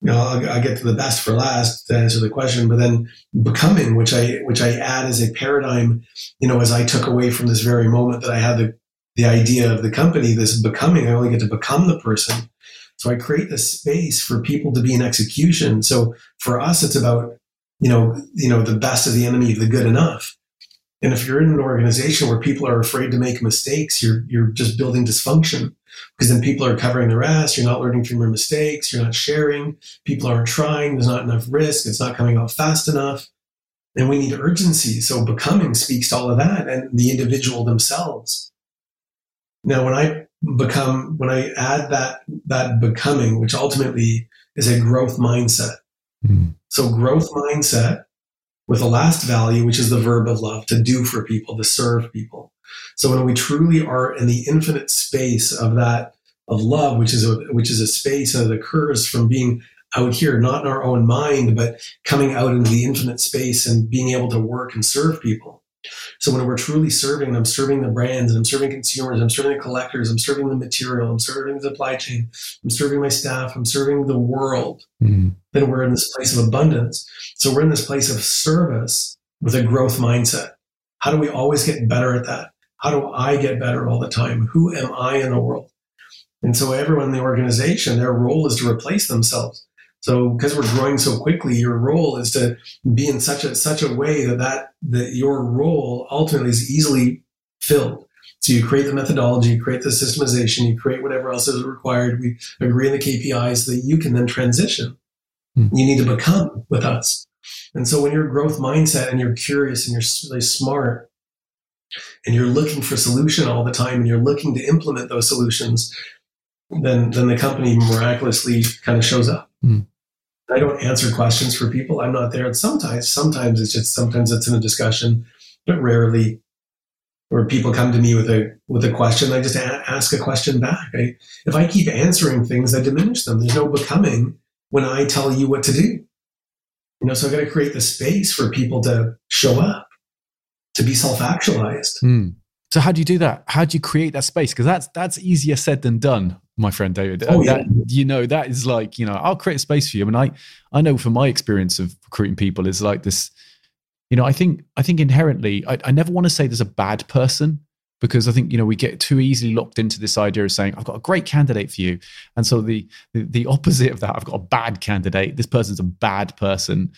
you know, I'll, I'll, get to the best for last to answer the question, but then becoming, which I, which I add as a paradigm, you know, as I took away from this very moment that I had the, the idea of the company, this becoming, I only get to become the person. So I create this space for people to be in execution. So for us, it's about, you know, you know, the best of the enemy the good enough. And if you're in an organization where people are afraid to make mistakes, you're you're just building dysfunction because then people are covering their ass. You're not learning from your mistakes. You're not sharing. People aren't trying. There's not enough risk. It's not coming out fast enough. And we need urgency. So becoming speaks to all of that and the individual themselves. Now, when I become, when I add that, that becoming, which ultimately is a growth mindset. Mm. So growth mindset with a last value, which is the verb of love, to do for people, to serve people. So when we truly are in the infinite space of that of love, which is a which is a space that occurs from being out here, not in our own mind, but coming out into the infinite space and being able to work and serve people. So when we're truly serving, I'm serving the brands and I'm serving consumers, I'm serving the collectors, I'm serving the material, I'm serving the supply chain, I'm serving my staff, I'm serving the world. Mm. Then we're in this place of abundance. So we're in this place of service with a growth mindset. How do we always get better at that? How do I get better all the time? Who am I in the world? And so everyone in the organization, their role is to replace themselves. So because we're growing so quickly, your role is to be in such a such a way that that that your role ultimately is easily filled. So you create the methodology, you create the systemization, you create whatever else is required. We agree on the KPIs that you can then transition. Hmm. You need to become with us. And so when you're growth mindset and you're curious and you're really smart and you're looking for solution all the time and you're looking to implement those solutions, then then the company miraculously kind of shows up. Hmm. I don't answer questions for people. I'm not there. And sometimes, sometimes it's just sometimes it's in a discussion, but rarely where people come to me with a with a question. I just a- ask a question back. I, if I keep answering things, I diminish them. There's no becoming when I tell you what to do. You know, so I've got to create the space for people to show up, to be self actualized. Hmm. So how do you do that? How do you create that space? Because that's that's easier said than done my friend David. Oh, yeah. That, you know, that is like, you know, I'll create a space for you. I mean, I, I know from my experience of recruiting people is like this, you know, I think, I think inherently, I, I never want to say there's a bad person because I think, you know, we get too easily locked into this idea of saying, I've got a great candidate for you. And so the, the, the opposite of that, I've got a bad candidate. This person's a bad person.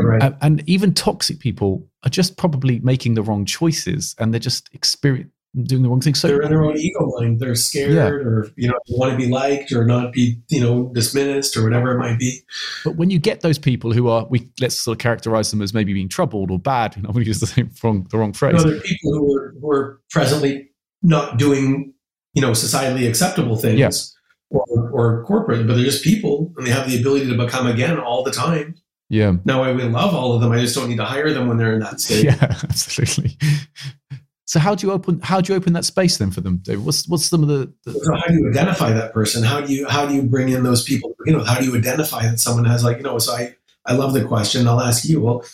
Right. And, and even toxic people are just probably making the wrong choices and they're just experience doing the wrong thing. So they're in their own ego mind. They're scared, yeah. or you know, want to be liked or not be, you know, dismissed or whatever it might be. But when you get those people who are, we let's sort of characterize them as maybe being troubled or bad. You know, I'm going to use the same wrong, the wrong phrase. No, they're people who are, who are presently not doing, you know, societally acceptable things. Yeah. Or, or corporate, but they're just people and they have the ability to become again all the time. Yeah. Now I will love all of them. I just don't need to hire them when they're in that state. [laughs] Yeah, absolutely. So how do you open how do you open that space then for them? David? What's what's some of the, the so how do you identify that person? How do you how do you bring in those people? You know, how do you identify that someone has like, you know, so I I love the question. I'll ask you, well,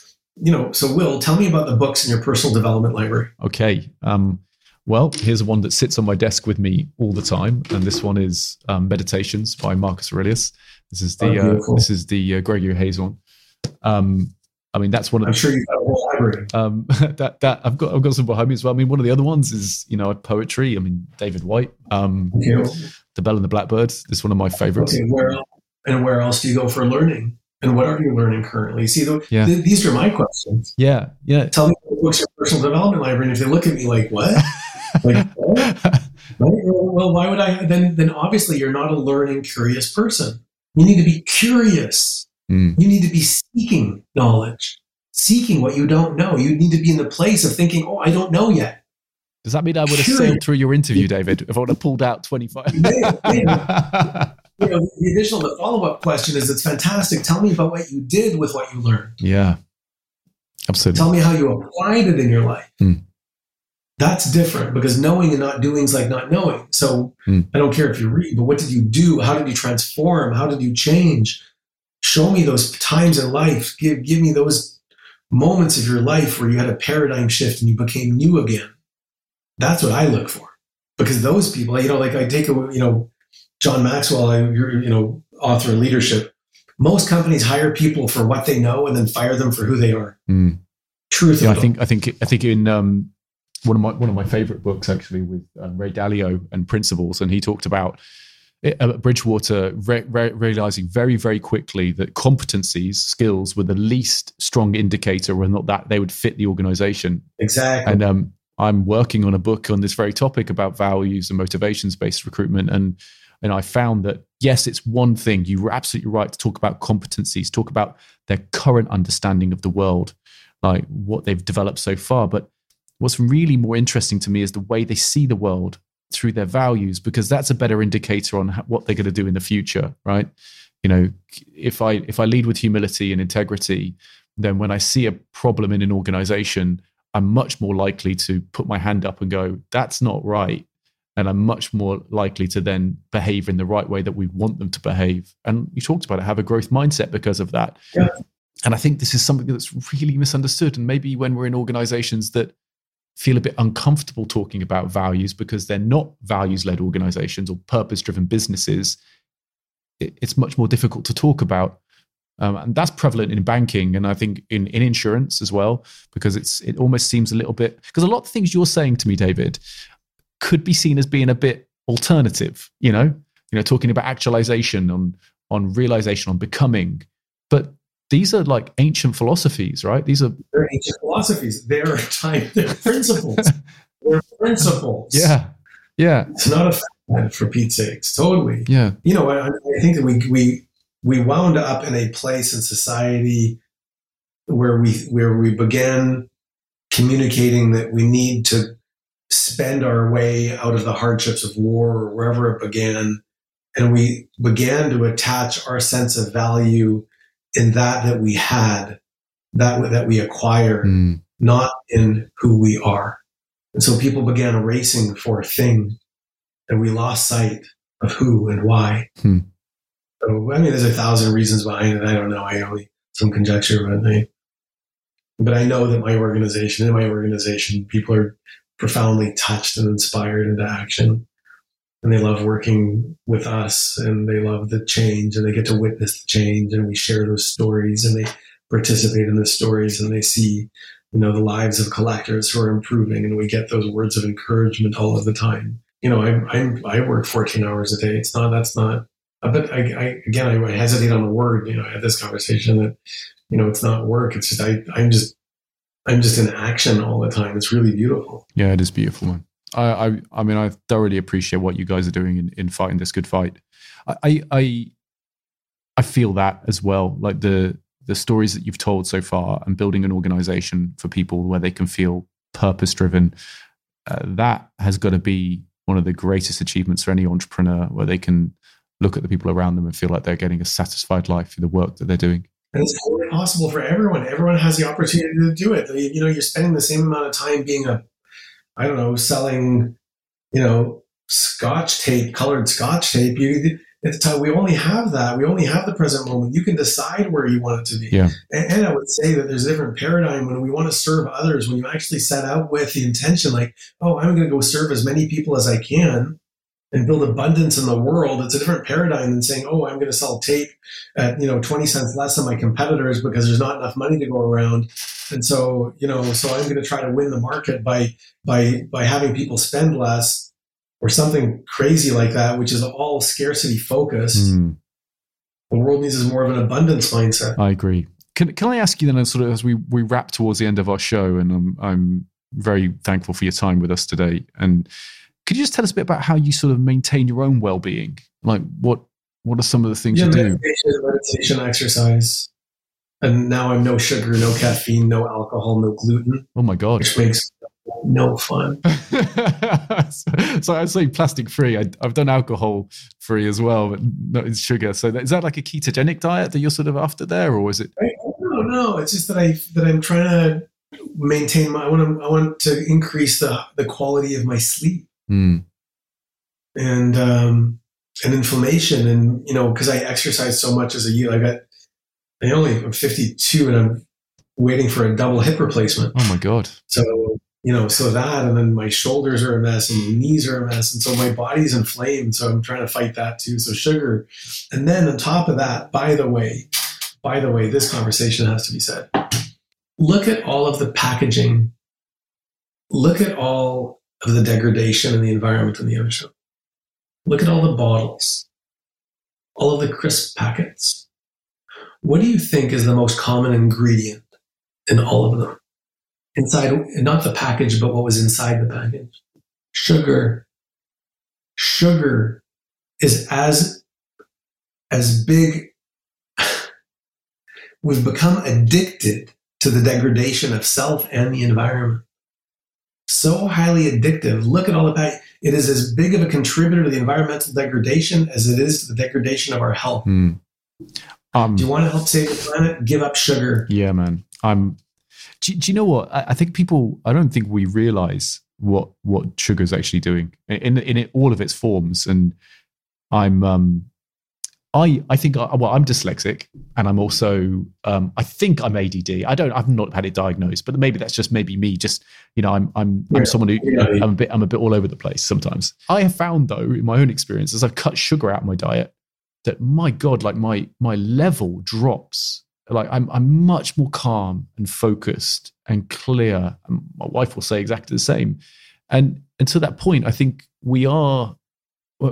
you know, so Will, tell me about the books in your personal development library. Okay. Um, well, here's one that sits on my desk with me all the time, and this one is um, Meditations by Marcus Aurelius. This is the oh, uh, this is the uh, Gregory Hayes one. Um, I mean, that's one of. I'm sure you've got a whole library. Um, [laughs] that that I've got I've got some behind me as well. I mean, one of the other ones is you know poetry. I mean, David Whyte, um, okay. The Bell and the Blackbird. This is one of my favorites. Okay, where and where else do you go for learning? And what are you learning currently? See, the, yeah. th- these are my questions. Yeah, yeah. Tell me what books your personal development library, and if they look at me like what, [laughs] like [laughs] well, why would I? Then then obviously you're not a learning, curious person. You need to be curious. Mm. You need to be seeking knowledge, seeking what you don't know. You need to be in the place of thinking, oh, I don't know yet. Does that mean I would have Curious. sailed through your interview, David, if I would have pulled out 25? [laughs] you know, the additional, the follow up question is it's fantastic. Tell me about what you did with what you learned. Yeah, absolutely. Tell me how you applied it in your life. Mm. That's different because knowing and not doing is like not knowing. So mm. I don't care if you read, but what did you do? How did you transform? How did you change? Show me those times in life. Give, give me those moments of your life where you had a paradigm shift and you became new again. That's what I look for. Because those people, you know, like I take a, you know, John Maxwell, I, you know, author of leadership. Most companies hire people for what they know and then fire them for who they are. Mm. Truth. Yeah, I think, I think, I think in um, one of my one of my favorite books actually with um, Ray Dalio and Principles, and he talked about Bridgewater re- re- realizing very, very quickly that competencies, skills were the least strong indicator whether or not that they would fit the organization. Exactly. And um, I'm working on a book on this very topic about values and motivations based recruitment. And and I found that yes, it's one thing. You were absolutely right to talk about competencies, talk about their current understanding of the world, like what they've developed so far. But what's really more interesting to me is the way they see the world through their values because that's a better indicator on what they're going to do in the future right? You know if i if i lead with humility and integrity then when i see a problem in an organization i'm much more likely to put my hand up and go that's not right. And i'm much more likely to then behave in the right way that we want them to behave. And you talked about it have a growth mindset because of that. Yeah. and i think this is something that's really misunderstood. And maybe when we're in organizations that feel a bit uncomfortable talking about values because they're not values led organizations or purpose driven businesses, it, it's much more difficult to talk about. Um, and that's prevalent in banking and I think in, in insurance as well, because it's it almost seems a little bit because a lot of things you're saying to me, David, could be seen as being a bit alternative, you know, you know, talking about actualization on on realization, on becoming. But these are like ancient philosophies, right? These are they're ancient philosophies. They're [laughs] time, they're principles. they're principles. [laughs] Yeah. Yeah. It's not a for Pete's sakes. Totally. Yeah. You know, I, I think that we we we wound up in a place in society where we where we began communicating that we need to spend our way out of the hardships of war or wherever it began and we began to attach our sense of value in that that we had that that we acquired Mm. not in who we are. And so people began racing for a thing and we lost sight of who and why. Hmm. so i mean there's a thousand reasons behind it. I don't know. I only some conjecture but i but i know that my organization in my organization people are profoundly touched and inspired into action and they love working with us and they love the change and they get to witness the change and we share those stories and they participate in the stories and they see you know the lives of collectors who are improving and we get those words of encouragement all of the time. You know i'm, I'm i work 14 hours a day. It's not that's not uh, but I, I again I, I hesitate on the word. You know i had this conversation that you know it's not work. It's just i i'm just i'm just in action all the time. It's really beautiful. Yeah, it is beautiful. I, I, I mean, I thoroughly appreciate what you guys are doing in, in fighting this good fight. I, I, I, feel that as well. Like the the stories that you've told so far, and building an organization for people where they can feel purpose driven. Uh, that has got to be one of the greatest achievements for any entrepreneur, where they can look at the people around them and feel like they're getting a satisfied life through the work that they're doing. And it's totally possible for everyone. Everyone has the opportunity to do it. You know, you're spending the same amount of time being a, I don't know, selling, you know, scotch tape, colored scotch tape. You, at the time, we only have that. We only have the present moment. You can decide where you want it to be. Yeah. And, and I would say that there's a different paradigm when we want to serve others, when you actually set out with the intention, like, oh, I'm going to go serve as many people as I can and build abundance in the world. It's a different paradigm than saying, oh, I'm going to sell tape at, you know, 20 cents less than my competitors because there's not enough money to go around. And so, you know, so I'm going to try to win the market by, by, by having people spend less or something crazy like that, which is all scarcity focused. Mm, The world needs is more of an abundance mindset. I agree. Can, can I ask you then, sort of as we, we wrap towards the end of our show, and I'm, I'm very thankful for your time with us today. And could you just tell us a bit about how you sort of maintain your own well being? Like what what are some of the things Yeah, you do? meditation, meditation, exercise. And now I'm no sugar, no caffeine, no alcohol, no gluten, Oh my god! which makes no fun. [laughs] so I say plastic free. I, I've done alcohol free as well, but not in sugar. So that, is that like a ketogenic diet that you're sort of after there, or is it? No, no, it's just that I that I'm trying to maintain my. I want to. I want to increase the the quality of my sleep Mm, and um and inflammation, and you know, because I exercise so much as a youth. I got. I only I'm 52, and I'm waiting for a double hip replacement. oh my god! So, you know, so that, and then my shoulders are a mess and my knees are a mess. And so my body's inflamed. So I'm trying to fight that too. So sugar. And then on top of that, by the way, by the way, this conversation has to be said. Look at all of the packaging. Look at all of the degradation in the environment in the ocean. Look at all the bottles, all of the crisp packets. What do you think is the most common ingredient in all of them? inside not the package but what was inside the package sugar sugar is as as big [sighs] we've become addicted to the degradation of self and the environment so highly addictive look at all the pack it is as big of a contributor to the environmental degradation as it is to the degradation of our health Mm. Um, do you want to help save the planet give up sugar Yeah, man. I'm. Do, do you know what? I, I think people. I don't think we realize what what sugar is actually doing in in it, all of its forms. And I'm. um I I think. I, well, I'm dyslexic, and I'm also. Um, I think I'm ADD. I don't. I've not had it diagnosed, but maybe that's just maybe me. Just you know, I'm I'm Yeah. I'm someone who Yeah. I'm a bit I'm a bit all over the place sometimes. I have found though in my own experience as I've cut sugar out of my diet, that my God, like my my level drops. Like I'm I'm much more calm and focused and clear. And my wife will say exactly the same. And and to that point, I think we are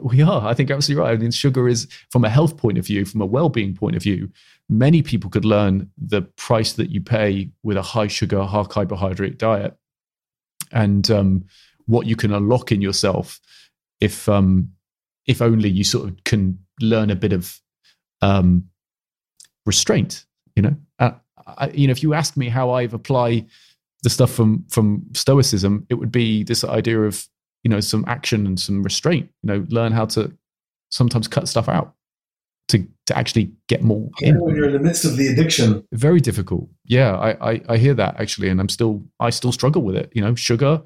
we are. I think absolutely right. I mean, sugar is from a health point of view, from a well-being point of view, many people could learn the price that you pay with a high sugar, high carbohydrate diet, and um, what you can unlock in yourself if um, if only you sort of can learn a bit of um, restraint. You know, uh, I, you know, if you ask me how I've apply the stuff from from Stoicism, it would be this idea of you know some action and some restraint. You know, learn how to sometimes cut stuff out to to actually get more. Yeah, when you're in the midst of the addiction, very difficult. Yeah, I, I I hear that actually, and I'm still I still struggle with it. You know, sugar,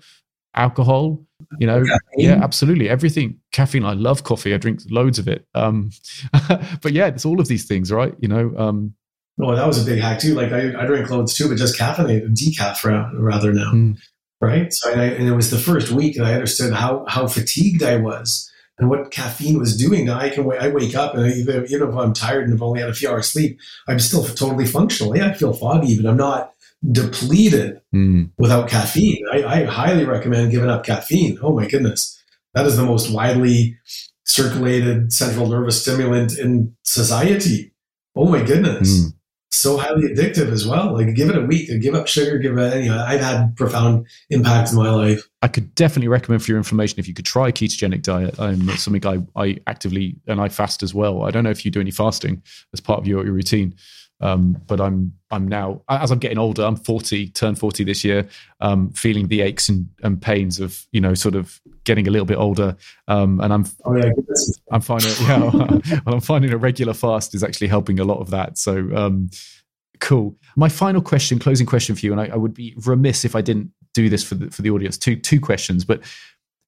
alcohol. You know, caffeine. yeah, absolutely everything. Caffeine. I love coffee. I drink loads of it. Um, [laughs] but yeah, it's all of these things, right? You know, um, Oh, that was a big hack too. Like I, I drink loads too, but just caffeinated, decaf rather now. Mm. Right. So I, and it was the first week that I understood how, how fatigued I was and what caffeine was doing. Now I can I wake up and I, even, even if I'm tired and I've only had a few hours sleep, I'm still totally functional. Yeah, I feel foggy, but I'm not depleted mm. without caffeine. I, I highly recommend giving up caffeine. Oh my goodness. That is the most widely circulated central nervous stimulant in society. Oh my goodness. Mm so highly addictive as well. Like give it a week, give up sugar, give it any. I've had profound impacts in my life. I could definitely recommend for your information if you could try a ketogenic diet. Um, it's something I, I actively and I fast as well. I don't know if you do any fasting as part of your, your routine. Um, but I'm I'm now as I'm getting older. I'm 40, turned 40 this year. Um, feeling the aches and, and, pains of you know sort of getting a little bit older. Um, and I'm oh, yeah, I'm finding [laughs] yeah well, I'm finding a regular fast is actually helping a lot of that. So um, cool. My final question, closing question for you, and I, I would be remiss if I didn't do this for the for the audience. Two two questions, but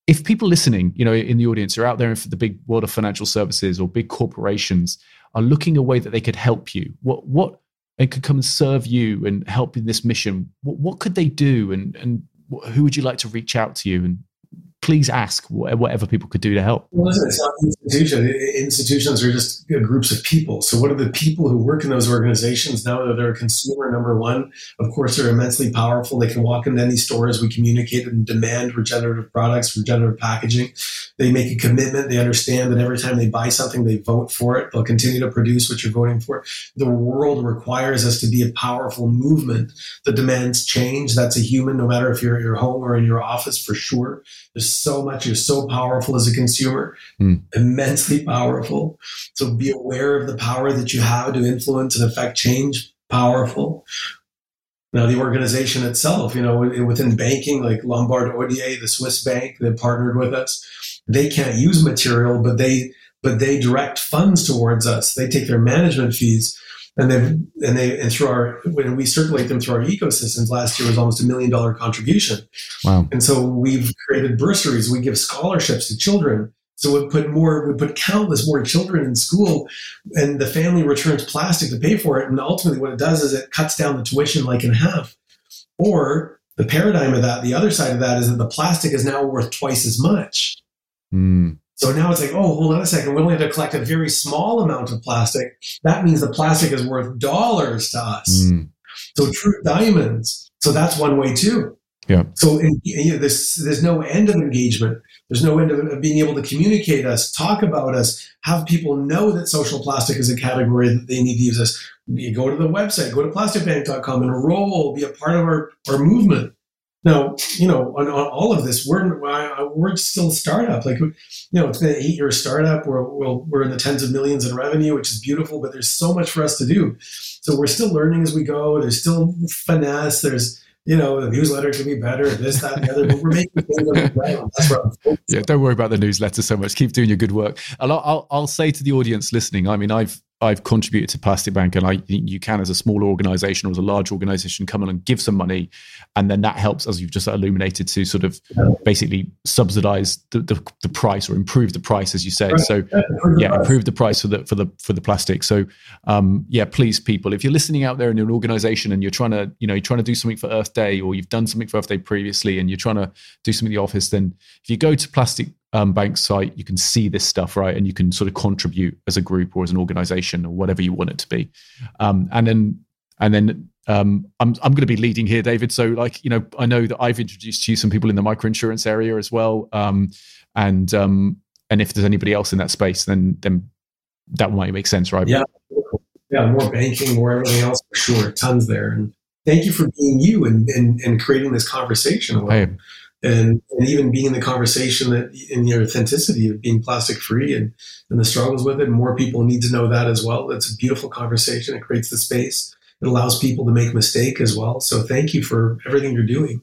if people listening, you know, in the audience are out there in the big world of financial services or big corporations are looking a way that they could help you, what what and could come and serve you and help in this mission, what, what could they do, and and who would you like to reach out to you? And please ask whatever people could do to help. Well, listen, it's not an institution. Institutions are just groups of people. So, what are the people who work in those organizations now that they're a consumer? Number one, of course, they're immensely powerful. They can walk into any stores. We communicate and demand regenerative products, regenerative packaging. They make a commitment. They understand that every time they buy something, they vote for it. They'll continue to produce what you're voting for. The world requires us to be a powerful movement that demands change. That's a human, no matter if you're at your home or in your office, for sure. There's so much. You're so powerful as a consumer, mm. immensely powerful. So be aware of the power that you have to influence and affect change. Powerful. Now, the organization itself, you know, within banking, like Lombard Odier, the Swiss bank that partnered with us, they can't use material, but they but they direct funds towards us. They take their management fees and they and they and through our when we circulate them through our ecosystems last year was almost a million dollar contribution. Wow. And so we've created bursaries. We give scholarships to children. So we put more we put countless more children in school and the family returns plastic to pay for it. And ultimately what it does is it cuts down the tuition like in half. Or the paradigm of that the other side of that is that the plastic is now worth twice as much. Mm. So now it's like, oh, hold on a second. We only have to collect a very small amount of plastic. That means the plastic is worth dollars to us. Mm. So true diamonds. So that's one way too. Yeah. So in, you know, there's there's no end of engagement. There's no end of being able to communicate us, talk about us, have people know that social plastic is a category that they need to use us. You go to the website, go to plasticbank.com, enroll, be a part of our, our movement. Now, you know, on, on all of this, we're we're still a startup. Like, you know, it's been an eight-year startup. We're we're, in the tens of millions in revenue, which is beautiful. But there's so much for us to do. So we're still learning as we go. There's still finesse. There's you know, the newsletter could be better, this, that, and the other. But we're making things ground. That's what I'm Yeah, don't worry about the newsletter so much. Keep doing your good work. I'll, I'll, I'll say to the audience listening, I mean, I've I've contributed to Plastic Bank, and I think you can, as a smaller organization or as a large organization, come in and give some money, and then that helps, as you've just illuminated, to sort of basically subsidize the, the, the price or improve the price, as you said. So, yeah, improve the price for the for the for the plastic. So, um, yeah, please, people, if you're listening out there in an organization and you're trying to, you know, you're trying to do something for Earth Day, or you've done something for Earth Day previously, and you're trying to do something in the office, then if you go to Plastic um, bank site, you can see this stuff, right? And you can sort of contribute as a group or as an organization or whatever you want it to be. Um, and then, and then um, I'm I'm going to be leading here, David. So, like, you know, I know that I've introduced you some people in the microinsurance area as well. Um, and um, and if there's anybody else in that space, then then that might make sense, right? Yeah, yeah, more banking, more everything else for sure. Tons there, and thank you for being you and and, and creating this conversation. Hey, and, and even being in the conversation that in your authenticity of being plastic free and, and the struggles with it. More people need to know that as well. It's a beautiful conversation. It creates the space. It allows people to make mistake as well. So thank you for everything you're doing.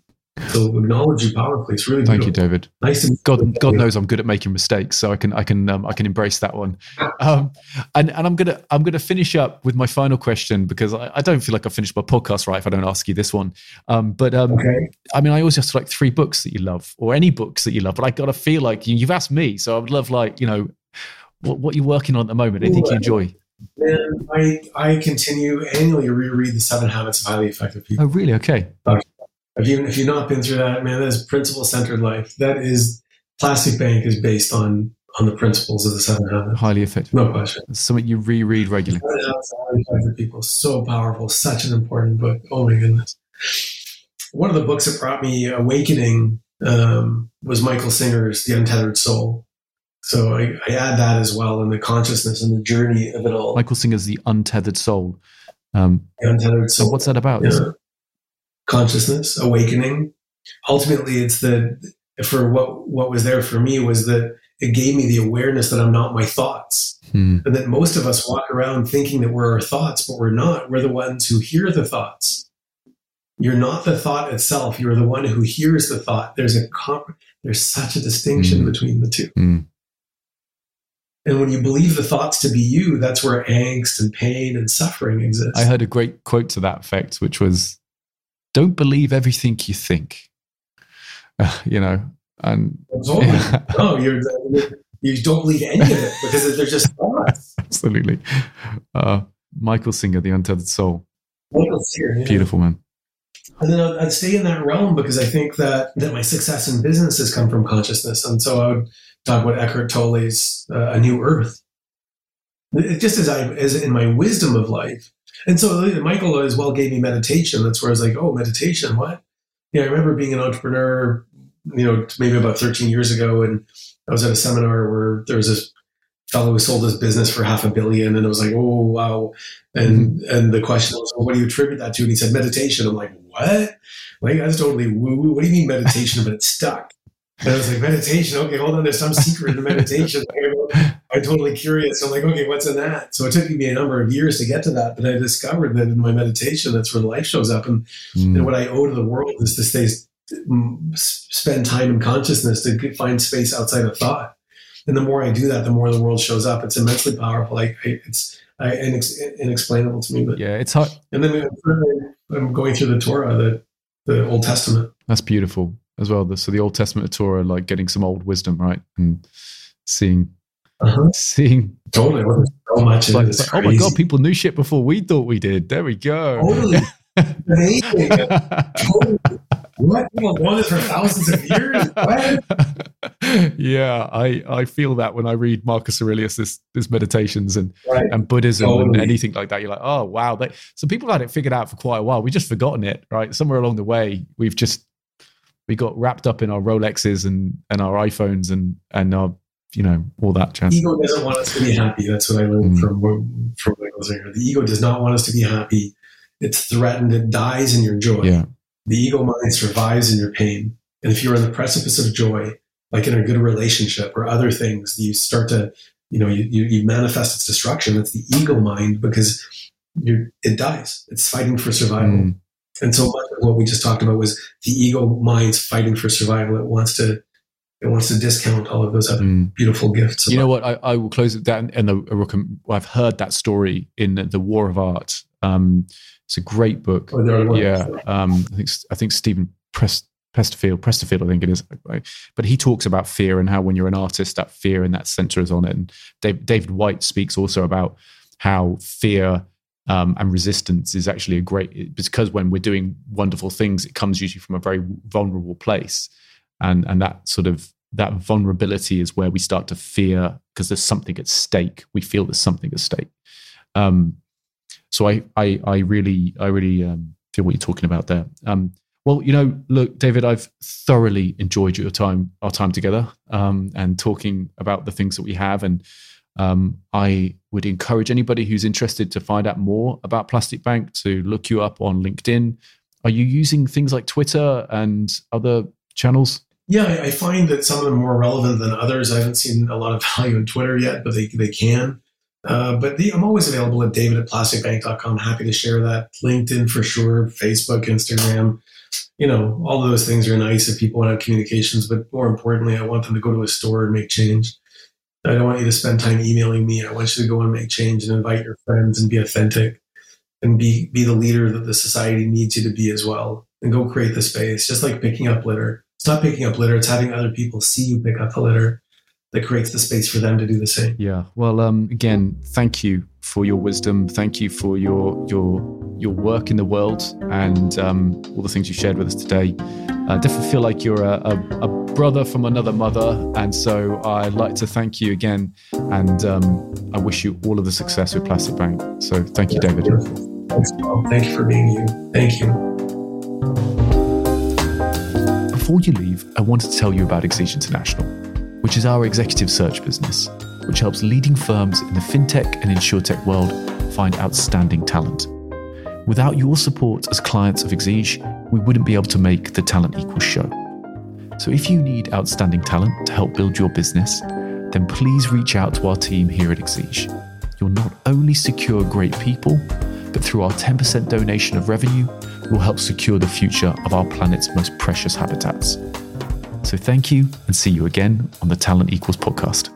So acknowledge you powerfully. It's really good. thank you, David. Nice God. God knows I'm good at making mistakes, so I can I can um, I can embrace that one. Um, and and I'm gonna I'm gonna finish up with my final question because I, I don't feel like I finished my podcast right if I don't ask you this one. Um, but um, okay. I mean, I always ask like three books that you love or any books that you love, but I gotta feel like you, have asked me, so I would love like you know what what you're working on at the moment. I think you enjoy. And I I continue annually reread the Seven Habits of Highly Effective People. Oh, really? Okay. If you if you've not been through that, man, that is principle centered life. That is Plastic Bank is based on on the principles of the seven habits. Highly effective. No question. It's something you reread regularly. People, so powerful, such an important book. Oh my goodness. One of the books that brought me awakening um, was Michael Singer's The Untethered Soul. So I, I, add that as well in the consciousness and the journey of it all. Michael Singer's The Untethered Soul. Um, the Untethered Soul. So what's that about? Yeah consciousness, awakening. Ultimately, it's the for what what was there for me was that it gave me the awareness that I'm not my thoughts, hmm. and that most of us walk around thinking that we're our thoughts, but we're not. We're the ones who hear the thoughts. You're not the thought itself. You're the one who hears the thought. There's a comp- there's such a distinction hmm. between the two. Hmm. And when you believe the thoughts to be you, that's where angst and pain and suffering exist. I heard a great quote to that effect, which was don't believe everything you think. [laughs] Uh, you know, and [laughs] yeah. no, you're you don't believe any of it because they're just [laughs] thoughts. Absolutely. Uh, Michael Singer, The Untethered Soul. Michael Singer, yeah. beautiful man. And then I'd stay in that realm because I think that that my success in business has come from consciousness, and so I would talk about Eckhart Tolle's uh, A New Earth. It, just as I as in my wisdom of life, and so Michael as well gave me meditation. That's where I was like, oh, meditation, what? Yeah, I remember being an entrepreneur, you know, maybe about 13 years ago. And I was at a seminar where there was this fellow who sold his business for half a billion. And I was like, oh, wow. And, mm-hmm. and the question was, well, what do you attribute that to? And he said, meditation. I'm like, what? Like, that's totally woo woo. What do you mean meditation? but it stuck. And I was like, meditation. Okay, hold on. There's some secret in meditation. [laughs] I'm totally curious. I'm like, okay, what's in that? So it took me a number of years to get to that. But I discovered that in my meditation, that's where life shows up. And, mm. and what I owe to the world is to stay, spend time in consciousness to find space outside of thought. And the more I do that, the more the world shows up. It's immensely powerful. I it's I, inex, inexplainable to me. But yeah, it's hard. And then I'm going through the Torah, the the Old Testament. That's beautiful as well. So the Old Testament of Torah, like getting some old wisdom, right, and seeing, uh-huh. seeing totally so much. Like, like, oh my god, people knew shit before we thought we did. There we go. Totally. [laughs] Amazing. totally. What people this for thousands of years? What? yeah, I, I feel that when I read Marcus Aurelius, this, this meditations and right. and Buddhism totally. and anything like that. You're like, oh wow, they, so people had it figured out for quite a while. We just forgotten it, right? Somewhere along the way, we've just we got wrapped up in our Rolexes and and our iPhones and and our you know all that. Chance. Ego doesn't want us to be happy. That's what I learned mm. from from Michael Singer. The ego does not want us to be happy. It's threatened. It dies in your joy. Yeah. The ego mind survives in your pain. And if you're on the precipice of joy, like in a good relationship or other things, you start to, you know, you, you, you manifest its destruction. That's the ego mind because you it dies. It's fighting for survival. Mm. And so much of what we just talked about was the ego mind's fighting for survival. It wants to it wants to discount all of those other mm. beautiful gifts. You know what? I, I will close it down. And I've heard that story in the War of Art. Um, it's a great book. Oh, yeah, um, I think I think Steven Prest, Prestefield, Prestefield, I think it is. But he talks about fear and how when you're an artist, that fear and that center is on it. And Dave, David Whyte speaks also about how fear um, and resistance is actually a great because when we're doing wonderful things, it comes usually from a very vulnerable place, and and that sort of that vulnerability is where we start to fear because there's something at stake. We feel there's something at stake. Um, so I, I, I really, I really um, feel what you're talking about there. Um, well, you know, look, David, I've thoroughly enjoyed your time, our time together, um, and talking about the things that we have. And um, I would encourage anybody who's interested to find out more about Plastic Bank to look you up on LinkedIn. Are you using things like Twitter and other channels? Yeah, I find that some of them are more relevant than others. I haven't seen a lot of [laughs] value in Twitter yet, but they, they can. Uh, but the, I'm always available at david at plasticbank.com. Happy to share that. LinkedIn for sure, Facebook, Instagram. You know, all those things are nice if people want to have communications, but more importantly, I want them to go to a store and make change. I don't want you to spend time emailing me. I want you to go and make change and invite your friends and be authentic and be be the leader that the society needs you to be as well. And go create the space, just like picking up litter. It's not picking up litter; it's having other people see you pick up the litter that creates the space for them to do the same. Yeah. Well, um, again, thank you for your wisdom. Thank you for your your your work in the world and um, all the things you shared with us today. I definitely feel like you're a, a, a, brother from another mother, and so I'd like to thank you again. And um, I wish you all of the success with Plastic Bank. So thank you, David. Thanks, Paul. Thank you for being you. Thank you. Before you leave, I wanted to tell you about Exige International which is our executive search business, which helps leading firms in the fintech and insurtech world find outstanding talent. Without your support as clients of Exige, we wouldn't be able to make the Talent Equals show. So if you need outstanding talent to help build your business, then please reach out to our team here at Exige. You'll not only secure great people, but through our 10% donation of revenue, we'll help secure the future of our planet's most precious habitats. So thank you and see you again on the Talent Equals podcast.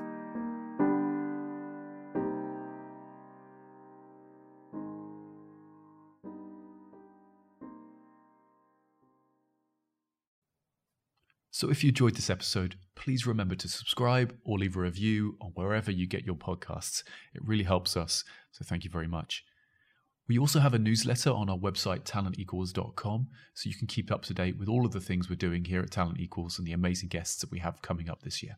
So, if you enjoyed this episode, please remember to subscribe or leave a review on wherever you get your podcasts. It really helps us. So, thank you very much. We also have a newsletter on our website, talentequals.com, so you can keep up to date with all of the things we're doing here at Talent Equals and the amazing guests that we have coming up this year.